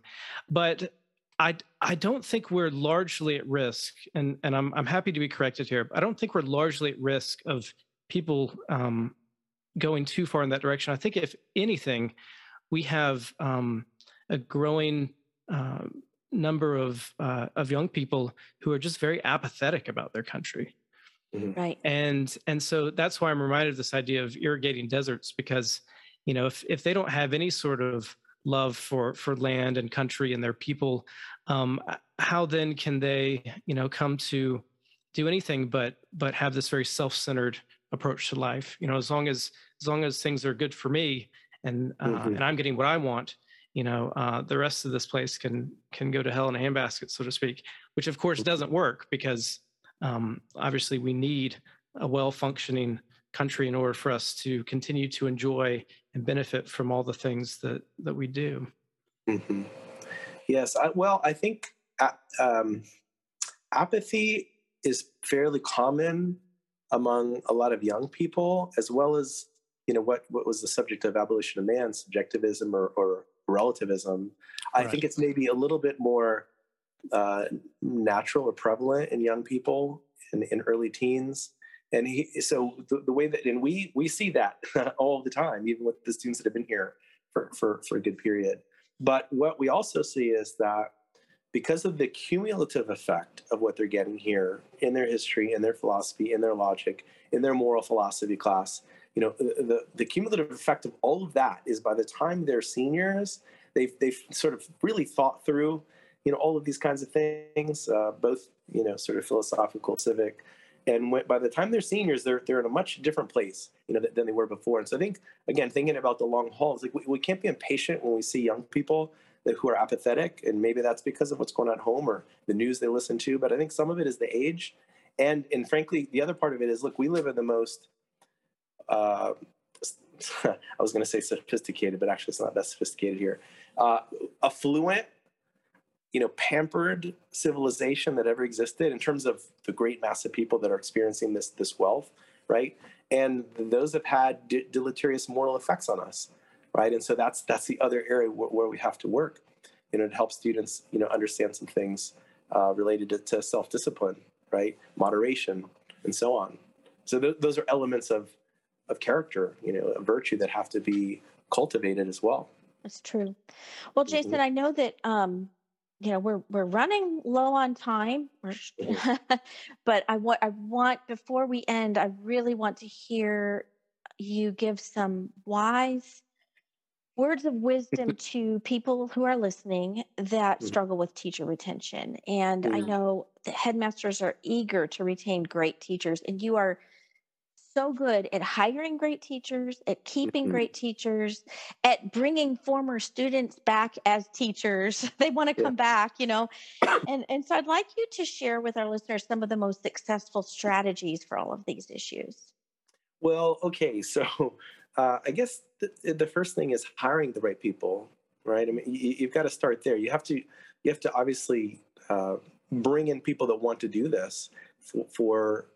but I I don't think we're largely at risk, and and I'm I'm happy to be corrected here. I don't think we're largely at risk of people um, going too far in that direction. I think if anything, we have um, a growing uh, number of uh, of young people who are just very apathetic about their country. Mm-hmm. Right. And and so that's why I'm reminded of this idea of irrigating deserts because you know if if they don't have any sort of love for for land and country and their people, um, how then can they you know come to do anything but but have this very self-centered approach to life? You know, as long as as long as things are good for me and uh, mm-hmm. and I'm getting what I want, you know, uh, the rest of this place can can go to hell in a handbasket, so to speak. Which of course mm-hmm. doesn't work because um, obviously we need a well-functioning country in order for us to continue to enjoy and benefit from all the things that that we do. Mm-hmm. Yes, I, well, I think uh, um, apathy is fairly common among a lot of young people, as well as you know what what was the subject of abolition of man subjectivism or, or relativism right. i think it's maybe a little bit more uh, natural or prevalent in young people in, in early teens. And he so the, the way that and we we see that all the time even with the students that have been here for for, for a good period. But what we also see is that because of the cumulative effect of what they're getting here in their history in their philosophy in their logic in their moral philosophy class you know the, the, cumulative effect of all of that is by the time they're seniors they've they've sort of really thought through you know all of these kinds of things uh, both you know sort of philosophical civic and when, by the time they're seniors they're they're in a much different place you know than they were before and so i think again thinking about the long haul, hauls like we, we can't be impatient when we see young people that, who are apathetic and maybe that's because of what's going on at home or the news they listen to but i think some of it is the age and and frankly the other part of it is look we live in the most uh, I was going to say sophisticated, but actually it's not that sophisticated here. Uh, affluent you know pampered civilization that ever existed in terms of the great mass of people that are experiencing this this wealth right? And those have had de- deleterious moral effects on us right? And so that's that's the other area where, where we have to work you know to help students you know understand some things uh, related to, to, self-discipline right? Moderation and so on. So th- those are elements of of character you know a virtue that have to be cultivated as well. That's true. Well mm-hmm. jason mm-hmm. i know that um you know we're we're running low on time. But i want i want before we end i really want to hear you give some wise words of wisdom to people who are listening that mm-hmm. struggle with teacher retention. And i know the headmasters are eager to retain great teachers and you are so good at hiring great teachers, at keeping mm-hmm. great teachers, at bringing former students back as teachers. they want to come back, you know. And and so I'd like you to share with our listeners some of the most successful strategies for all of these issues. Well, okay, so uh, I guess the, the first thing is hiring the right people, right? I mean, you, have got to start there. You have to you have to obviously uh, bring in people that want to do this for, for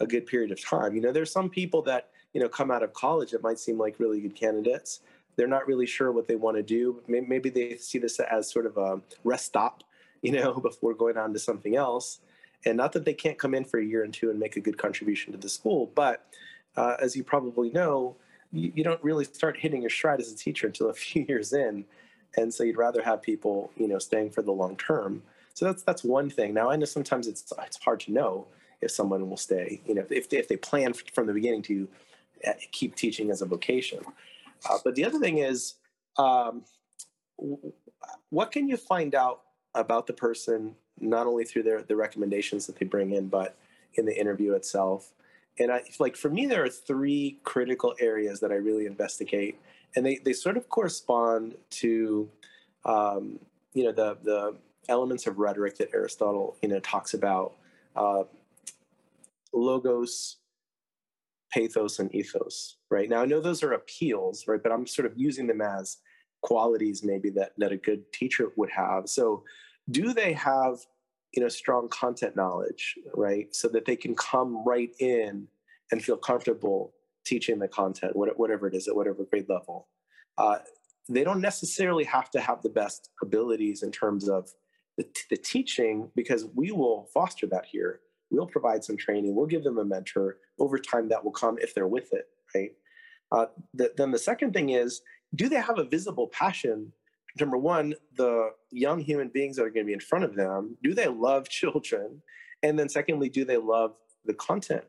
a good period of time. You know, there's some people that, you know, come out of college that might seem like really good candidates. They're not really sure what they want to do. Maybe they see this as sort of a rest stop, you know, before going on to something else. And not that they can't come in for a year and two and make a good contribution to the school, but uh, as you probably know, you, you don't really start hitting your stride as a teacher until a few years in. And so you'd rather have people, you know, staying for the long term. So that's that's one thing. Now I know sometimes it's it's hard to know if someone will stay. You know, if they, if they plan from the beginning to uh, keep teaching as a vocation. Uh, but the other thing is, um, what can you find out about the person not only through their the recommendations that they bring in, but in the interview itself? And I like for me, there are three critical areas that I really investigate, and they they sort of correspond to, um, you know, the the elements of rhetoric that Aristotle you know talks about. Uh, logos, pathos, and ethos, right? Now, I know those are appeals, right? But I'm sort of using them as qualities maybe that, that a good teacher would have. So, do they have you know strong content knowledge, right? So that they can come right in and feel comfortable teaching the content, whatever it is, at whatever grade level. Uh, they don't necessarily have to have the best abilities in terms of the, the teaching because we will foster that here We'll provide some training. We'll give them a mentor. Over time, that will come if they're with it, right? Uh, the, then the second thing is, do they have a visible passion? Number one, the young human beings that are going to be in front of them, do they love children? And then secondly, do they love the content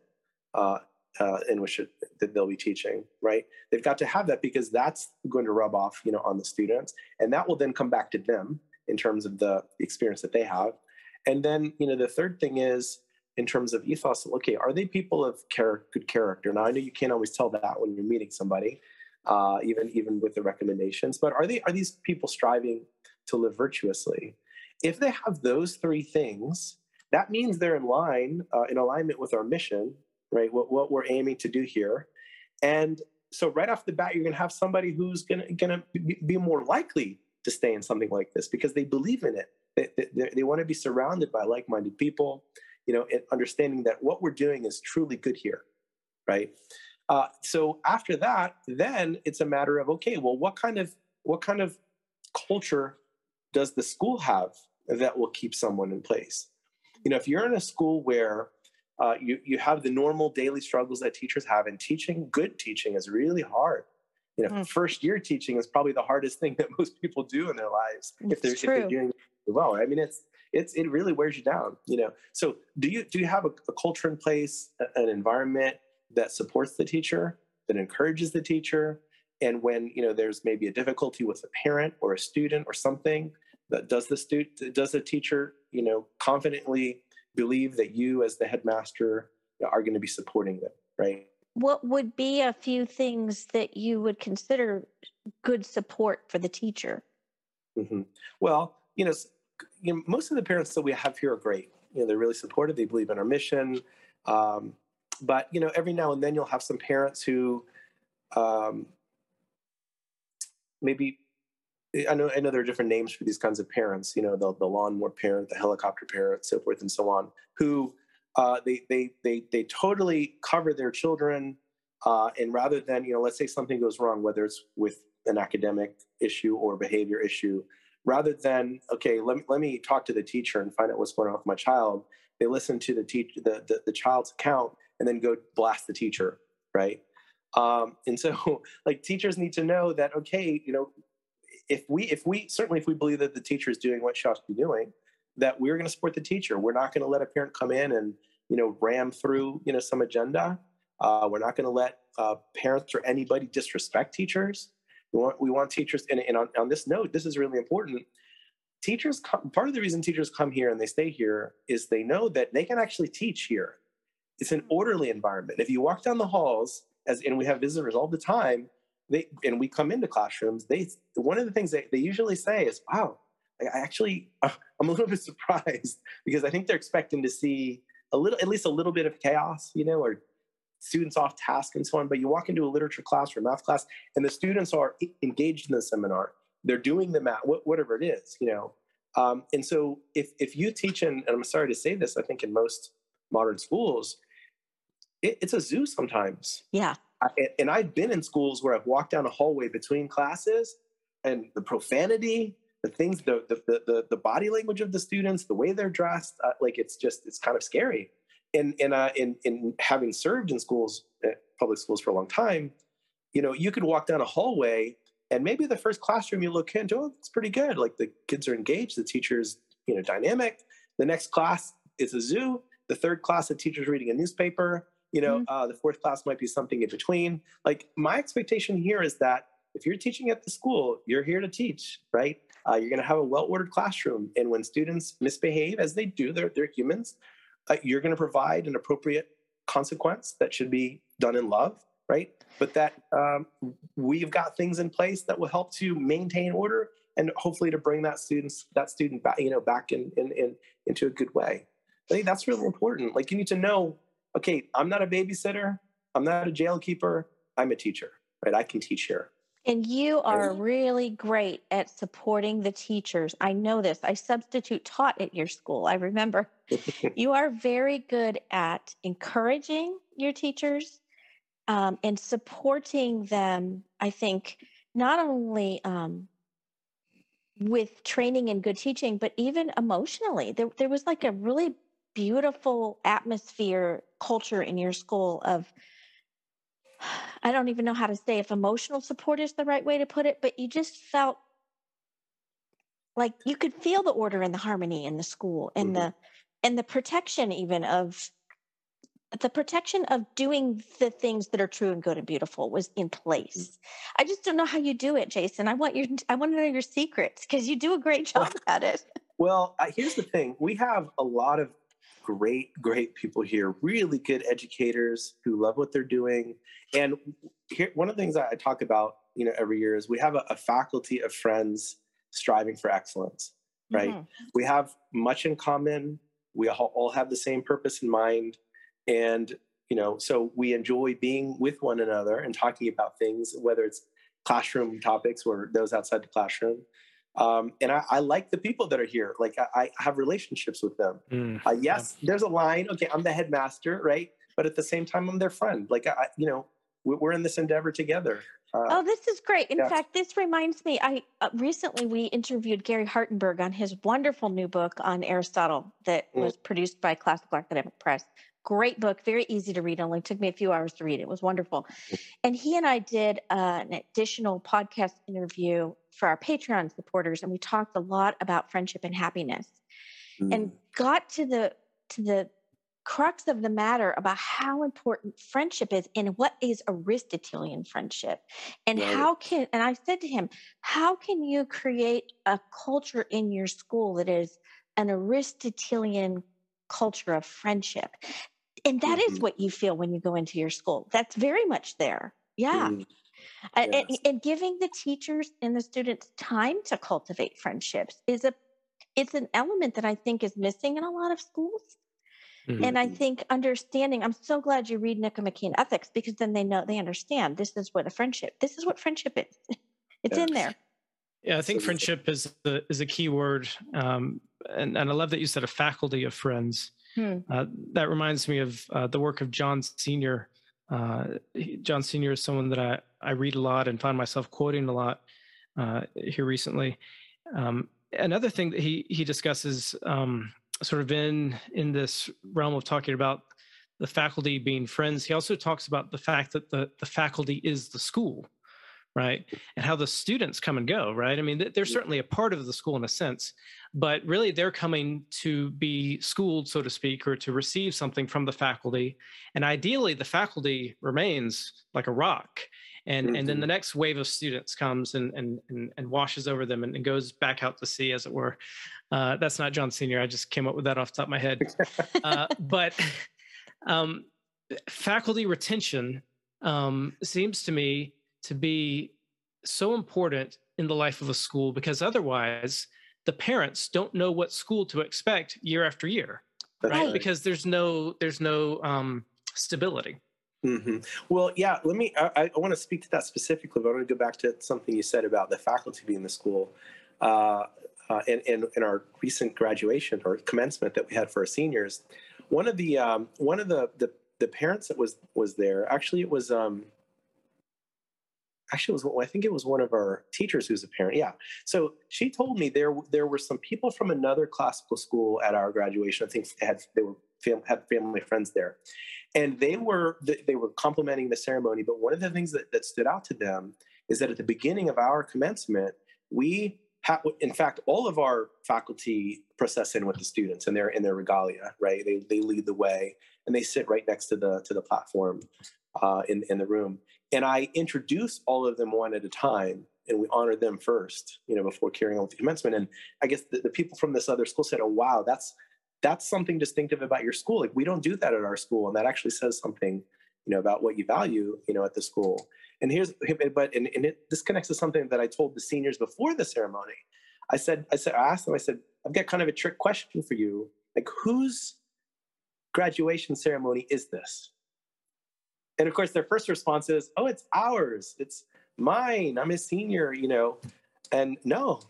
uh, uh, in which it, that they'll be teaching, right? They've got to have that because that's going to rub off, you know, on the students, and that will then come back to them in terms of the experience that they have. And then, you know, the third thing is in terms of ethos okay are they people of char- good character? Now i know you can't always tell that when you're meeting somebody uh, even even with the recommendations but are they are these people striving to live virtuously? If they have those three things that means they're in line uh, in alignment with our mission right? What, what we're aiming to do here. And so right off the bat you're going to have somebody who's going to be more likely to stay in something like this because they believe in it. They, they, they want to be surrounded by like-minded people you know, understanding that what we're doing is truly good here, right? Uh, so after that, then it's a matter of okay, well, what kind of what kind of culture does the school have that will keep someone in place? You know, if you're in a school where uh, you you have the normal daily struggles that teachers have, and teaching good teaching is really hard. You know, mm. first year teaching is probably the hardest thing that most people do in their lives if they're, if they're doing well. I mean, it's it's it really wears you down. You know, so do you do you have a, a culture in place, an environment that supports the teacher, that encourages the teacher, and when you know there's maybe a difficulty with a parent or a student or something, that does the student does the teacher you know confidently believe that you as the headmaster are going to be supporting them, right? What would be a few things that you would consider good support for the teacher? Mm-hmm. Well, you know, you know, most of the parents that we have here are great. You know, they're really supportive. They believe in our mission. Um, but you know, every now and then you'll have some parents who um, maybe I know I know there are different names for these kinds of parents. You know, the the lawnmower parent, the helicopter parent, so forth and so on. Who uh, they they they they totally cover their children, uh, and rather than you know, let's say something goes wrong, whether it's with an academic issue or behavior issue, rather than okay, let me let me talk to the teacher and find out what's going on with my child. They listen to the teacher the, the the child's account and then go blast the teacher, right? Um, and so, like teachers need to know that okay, you know, if we if we certainly if we believe that the teacher is doing what she ought to be doing, that we're going to support the teacher. We're not going to let a parent come in and you know ram through you know some agenda. Uh, we're not going to let uh, parents or anybody disrespect teachers. We want we want teachers. And, and on, on this note, this is really important. Teachers come, part of the reason teachers come here and they stay here is they know that they can actually teach here. It's an orderly environment. If you walk down the halls, as and we have visitors all the time, they and we come into classrooms they one of the things they, they usually say is wow i actually uh, i'm a little bit surprised because i think they're expecting to see a little at least a little bit of chaos you know or students off task and so on but you walk into a literature class or math class and the students are engaged in the seminar. They're doing the math whatever it is you know? Um, and so if if you teach in and i'm sorry to say this i think in most modern schools it, it's a zoo sometimes. Yeah. And I've been in schools where I've walked down a hallway between classes and the profanity, the things, the, the, the, the body language of the students, the way they're dressed, uh, like it's just, it's kind of scary. And, and uh, in, in having served in schools, uh, public schools for a long time, you know, you could walk down a hallway and maybe the first classroom you look into, oh, it's pretty good. Like the kids are engaged, the teacher's, you know, dynamic. The next class is a zoo. The third class, the teacher's reading a newspaper you know mm-hmm. uh, the fourth class might be something in between like my expectation here is that if you're teaching at the school you're here to teach right uh, you're going to have a well-ordered classroom and when students misbehave as they do they're, they're humans uh, you're going to provide an appropriate consequence that should be done in love right but that um, we've got things in place that will help to maintain order and hopefully to bring that students that student back you know back in, in, in into a good way i think that's really important like you need to know okay, I'm not a babysitter, I'm not a jail keeper, I'm a teacher, right? I can teach here. And you are really great at supporting the teachers. I know this. I substitute taught at your school. I remember you are very good at encouraging your teachers um, and supporting them. I think not only um, with training and good teaching, but even emotionally. There, there was like a really beautiful atmosphere culture in your school of I don't even know how to say if emotional support is the right way to put it, but you just felt like you could feel the order and the harmony in the school and mm-hmm. the and the protection even of the protection of doing the things that are true and good and beautiful was in place. I just don't know how you do it, Jason. I want your I want to know your secrets because you do a great job at it. Well, uh, here's the thing: we have a lot of great, great people here, really good educators who love what they're doing. And here, one of the things I talk about, you know, every year is we have a, a faculty of friends striving for excellence, right? Mm-hmm. We have much in common. We all have the same purpose in mind. And, you know, so we enjoy being with one another and talking about things, whether it's classroom topics or those outside the classroom. Um, and I, I, like the people that are here. Like I, I have relationships with them. Mm, uh, yes, yeah. there's a line. Okay, I'm the headmaster, right? But at the same time, I'm their friend. Like I, you know, we're in this endeavor together. Uh, oh, this is great. In yeah. fact, this reminds me. I uh, recently we interviewed Gary Hartenberg on his wonderful new book on Aristotle that mm. was produced by Classical Academic Press. Great book, very easy to read. Only took me a few hours to read. It was wonderful. Mm. And he and I did uh, an additional podcast interview for our Patreon supporters, and we talked a lot about friendship and happiness, mm. and got to the to the crux of the matter about how important friendship is and what is Aristotelian friendship. And right. how can, and I said to him, how can you create a culture in your school that is an Aristotelian culture of friendship? And that mm-hmm. is what you feel when you go into your school. That's very much there. Yeah. Mm. Yes. And, and giving the teachers and the students time to cultivate friendships is a it's an element that I think is missing in a lot of schools. Mm-hmm. And I think understanding, I'm so glad you read Nicomachean Ethics because then they know they understand this is what a friendship, this is what friendship is. it's yeah. in there. Yeah, I think friendship is the, is a key word. Um, and, and I love that you said a faculty of friends. Hmm. Uh, that reminds me of uh, the work of John Senior. Uh, John Senior is someone that I, I read a lot and find myself quoting a lot uh, here recently. Um, another thing that he he discusses um, sort of in in this realm of talking about the faculty being friends he also talks about the fact that the, the faculty is the school right? And how the students come and go right? I mean they're certainly a part of the school in a sense but really they're coming to be schooled so to speak or to receive something from the faculty. And ideally the faculty remains like a rock and mm-hmm. and then the mm-hmm. next wave of students comes and and and, and washes over them and, and, goes back out to sea as it were uh, that's not john senior i just came up with that off the top of my head uh, but um, faculty retention um, seems to me to be so important in the life of a school because otherwise the parents don't know what school to expect year after year right, right. because there's no there's no um, stability Mm-hmm. Well, yeah, let me, I, I want to speak to that specifically, but I want to go back to something you said about the faculty being the school. Uh, uh, in, in, in, our recent graduation or commencement that we had for our seniors, one of the um, one of the, the, the parents that was was there actually it was um, actually it was I think it was one of our teachers who's a parent. Yeah, so she told me there there were some people from another classical school at our graduation. I think they had they were had family friends there, and they were they were complimenting the ceremony. But one of the things that, that stood out to them is that at the beginning of our commencement, we have, in fact, all of our faculty process in with the students and they're in their regalia. Right, they they lead the way and they sit right next to the to the platform uh, in in the room. And I introduce all of them one at a time and we honor them first, you know, before carrying on with the commencement. And I guess the, the people from this other school said, "Oh, wow, that's that's something distinctive about your school. Like we don't do that at our school, and that actually says something, you know, about what you value, you know, at the school. And here's, but and, and it, this connects to something that I told the seniors before the ceremony. I said, I said, I asked them, I said, I've got kind of a trick question for you. Like, whose graduation ceremony is this? And of course, their first response is, "Oh, it's ours. It's mine. I'm a senior." You know, and no,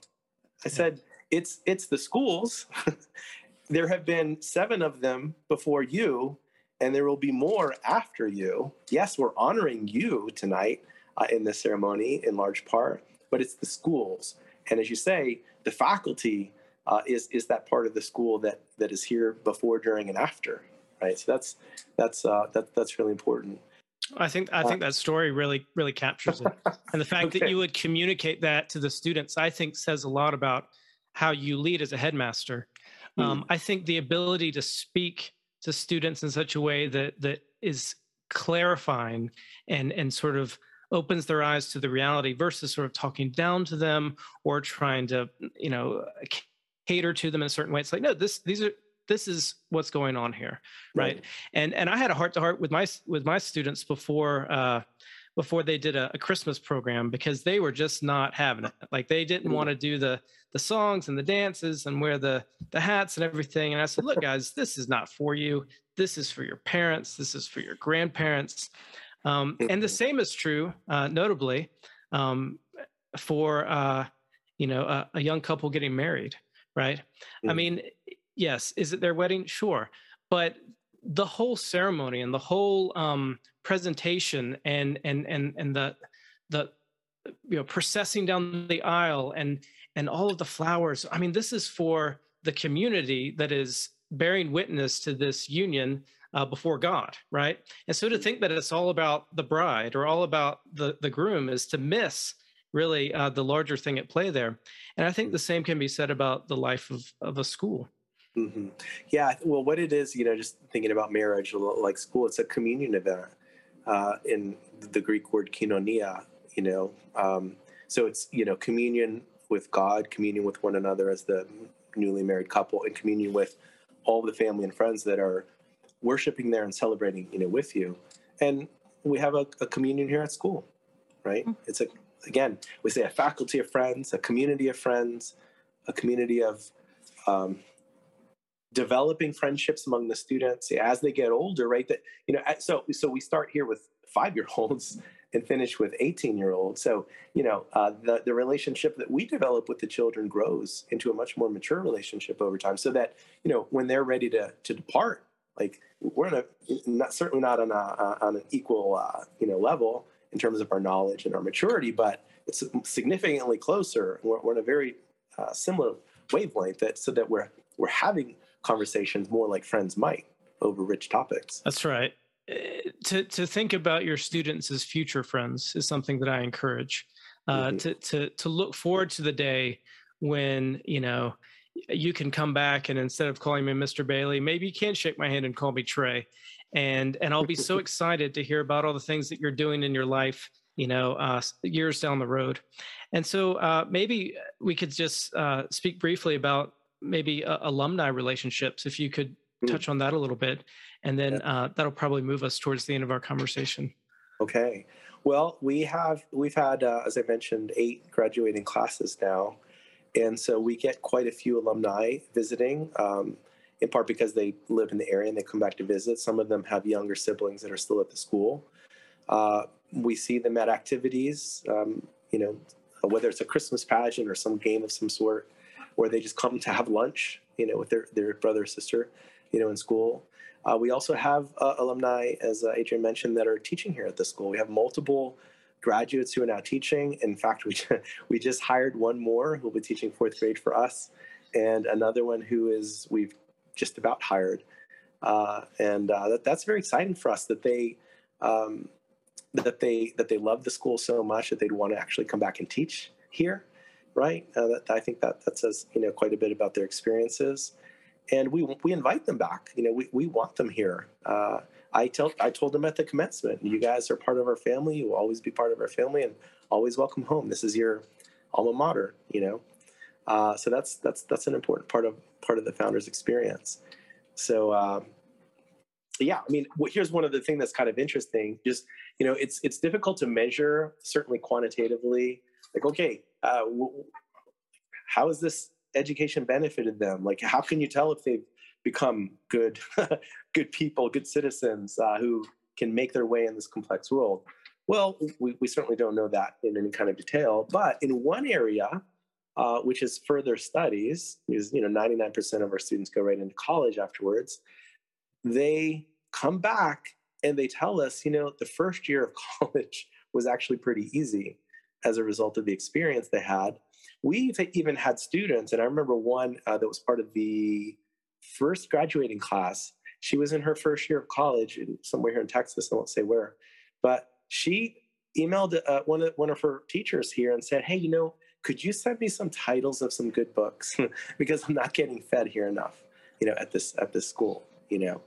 I said, "It's it's the schools." there have been seven of them before you, and there will be more after you. Yes, we're honoring you tonight uh, in this ceremony in large part, but it's the schools. And as you say, the faculty uh, is is that part of the school that that is here before, during, and after, right? So that's that's uh, that that's really important. I think I think that story really really captures it, and the fact okay. that you would communicate that to the students, I think, says a lot about how you lead as a headmaster. Um, I think the ability to speak to students in such a way that that is clarifying and and sort of opens their eyes to the reality versus sort of talking down to them or trying to you know cater to them in a certain way it's like no this these are this is what's going on here right, right. and and i had a heart to heart with my with my students before uh before they did a, a, Christmas program because they were just not having it. Like they didn't want to do the the songs and the dances and wear the the hats and everything. And I said, look, guys, this is not for you. This is for your parents. This is for your grandparents. Um, and the same is true, uh, notably, um, for uh, you know a, a, young couple getting married. Right? I mm. mean, yes, is it their wedding? Sure, but the whole ceremony and the whole um, presentation and and and and the the you know processing down the aisle and and all of the flowers. I mean this is for the community that is bearing witness to this union uh, before god right? And so to think that it's all about the bride or all about the the groom is to miss really uh, the larger thing at play there. And i think the same can be said about the life of, of a school. Mm-hmm. yeah well what it is you know just thinking about marriage like school it's a communion event uh, in the greek word koinonia you know um, so it's you know communion with god communion with one another as the newly married couple and communion with all the family and friends that are worshiping there and celebrating you know with you. And we have a, a communion here at school right? Mm-hmm. it's a again we say a faculty of friends a community of friends a community of um, developing friendships among the students. As they get older right that you know so so we start here with five year olds and finish with 18 year olds. So, you know, uh, the, the relationship that we develop with the children grows into a much more mature relationship over time so that, you know, when they're ready to, to depart, like we're in a, not, certainly not on, a, on an equal, uh, you know, level in terms of our knowledge and our maturity, but it's significantly closer. We're, we're in a very uh, similar wavelength that so that we're, we're having conversations more like friends might over rich topics. That's right to to think about your students as future friends is something that I encourage. Uh, mm-hmm. To to to look forward to the day when you know you can come back and instead of calling me Mr. Bailey, maybe you can shake my hand and call me Trae, and and I'll be so excited to hear about all the things that you're doing in your life. You know, uh, years down the road, and so uh, maybe we could just uh, speak briefly about maybe uh, alumni relationships. If you could. Touch on that a little bit and then uh, that'll probably move us towards the end of our conversation. Okay. Well, we have we've had, uh, as I mentioned, eight graduating classes now, and so we get quite a few alumni visiting. Um, in part because they live in the area and they come back to visit. Some of them have younger siblings that are still at the school. Uh, we see them at activities, um, you know, whether it's a Christmas pageant or some game of some sort, where they just come to have lunch, you know, with their, their brother or sister, you know, in school. Uh, we also have uh, alumni, as uh, Adrienne mentioned, that are teaching here at the school. We have multiple graduates who are now teaching. In fact, we we just hired one more who will be teaching fourth grade for us, and another one who is we've just about hired. Uh, and uh, that, that's very exciting for us that they um, that they that they love the school so much that they'd want to actually come back and teach here, right? Uh, that, I think that that says you know quite a bit about their experiences and we we invite them back. You know, we, we want them here. Uh, I tell I told them at the commencement, you guys are part of our family. You will always be part of our family, and always welcome home. This is your alma mater. You know, uh, so that's that's that's an important part of part of the founder's experience. So. Uh, yeah, I mean, here's one of the things that's kind of interesting. Just you know, it's it's difficult to measure, certainly quantitatively. Like, okay, uh, how is this education benefited them? Like, how can you tell if they've become good, good people, good citizens uh, who can make their way in this complex world? Well, we, we certainly don't know that in any kind of detail. But in one area, uh, which is further studies, because you know 99% of our students go right into college afterwards, they come back and they tell us, you know, the first year of college was actually pretty easy as a result of the experience they had. We've even had students, and I remember one uh, that was part of the first graduating class. She was in her first year of college, in, somewhere here in Texas. I won't say where, but she emailed uh, one of one of her teachers here and said, "Hey, you know, could you send me some titles of some good books because I'm not getting fed here enough, you know, at this at this school, you know."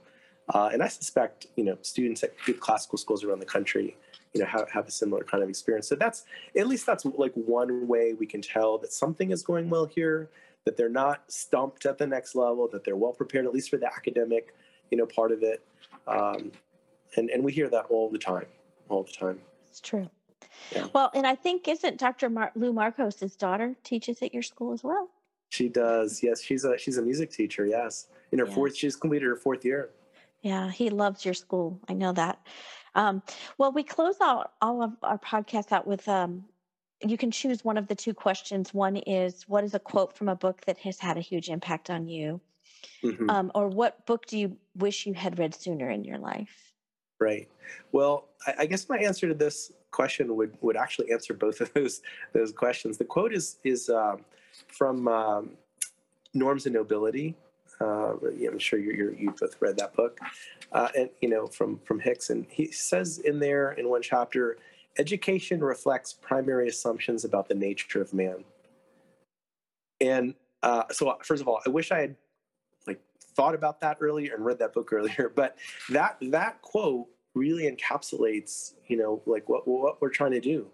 Uh, and I suspect, you know, students at good classical schools around the country you know have, have a similar kind of experience. So that's at least that's like one way we can tell that something is going well here that they're not stumped at the next level that they're well prepared at least for the academic you know part of it. Um, and and we hear that all the time all the time. It's true. Yeah. well and i think isn't dr Mar- lou markos his daughter teaches at your school as well? She does yes she's a she's a music teacher yes. In her fourth she's completed her fourth year. Yeah he loves your school i know that um, well, we close out all of our podcasts out with um, you can choose one of the two questions. One is, what is a quote from a book that has had a huge impact on you? Mm-hmm. Um, or what book do you wish you had read sooner in your life? Right. Well, I, I guess my answer to this question would would actually answer both of those those questions. The quote is is um, from um, Norms and Nobility. Uh, I'm sure you you both read that book, uh, and you know from from Hicks, and he says in there in one chapter, education reflects primary assumptions about the nature of man. And uh, so, first of all, I wish I had like thought about that earlier and read that book earlier. But that that quote really encapsulates, you know, like what what we're trying to do.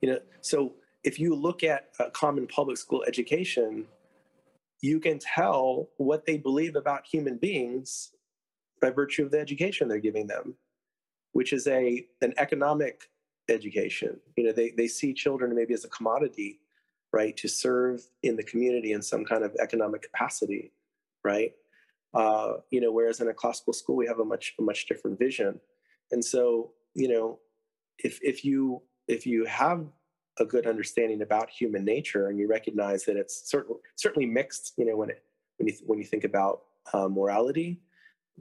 You know, so if you look at a common public school education, you can tell what they believe about human beings by virtue of the education they're giving them, which is a an economic education. You know, they, they see children maybe as a commodity, right, to serve in the community in some kind of economic capacity, right? Uh, you know, whereas in a classical school we have a much a much different vision. And so, you know, if if you if you have a good understanding about human nature and you recognize that it's certainly certainly mixed, you know, when it when you when you think about uh, morality,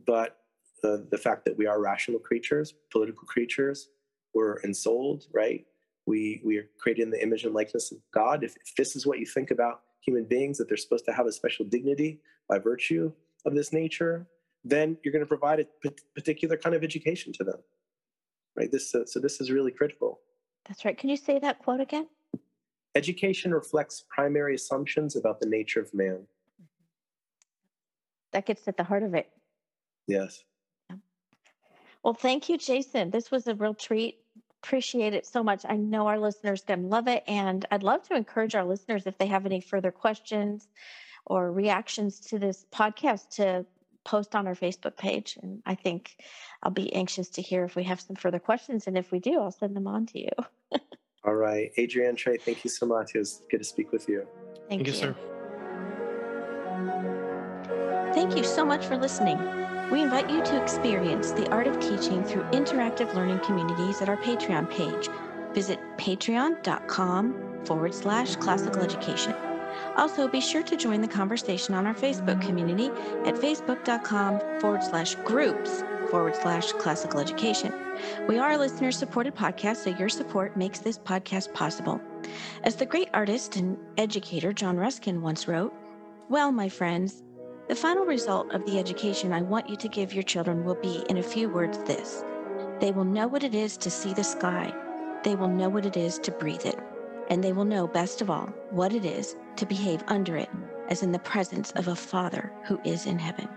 but uh, the fact that we are rational creatures, political creatures, we're ensouled, right? We we are created in the image and likeness of God. If, if this is what you think about human beings, that they're supposed to have a special dignity by virtue of this nature, then you're going to provide a p- particular kind of education to them, right? This uh, so this is really critical. That's right. Can you say that quote again? Education reflects primary assumptions about the nature of man. Mm-hmm. That gets at the heart of it. Yes. Well, thank you, Jason. This was a real treat. Appreciate it so much. I know our listeners going to love it. And I'd love to encourage our listeners, if they have any further questions or reactions to this podcast, to post on our Facebook page. And I think I'll be anxious to hear if we have some further questions. And if we do, I'll send them on to you. All right. Adrienne Trae, thank you so much. It was good to speak with you. Thank, thank you, sir. Thank you so much for listening. We invite you to experience the art of teaching through interactive learning communities at our Patreon page. Visit patreon.com forward slash classical education. Also, be sure to join the conversation on our Facebook community at facebook.com forward slash groups forward slash classical education. We are a listener supported podcast, so your support makes this podcast possible. As the great artist and educator John Ruskin once wrote, Well, my friends, the final result of the education I want you to give your children will be, in a few words, this they will know what it is to see the sky, they will know what it is to breathe it, and they will know, best of all, what it is to behave under it, as in the presence of a Father who is in heaven.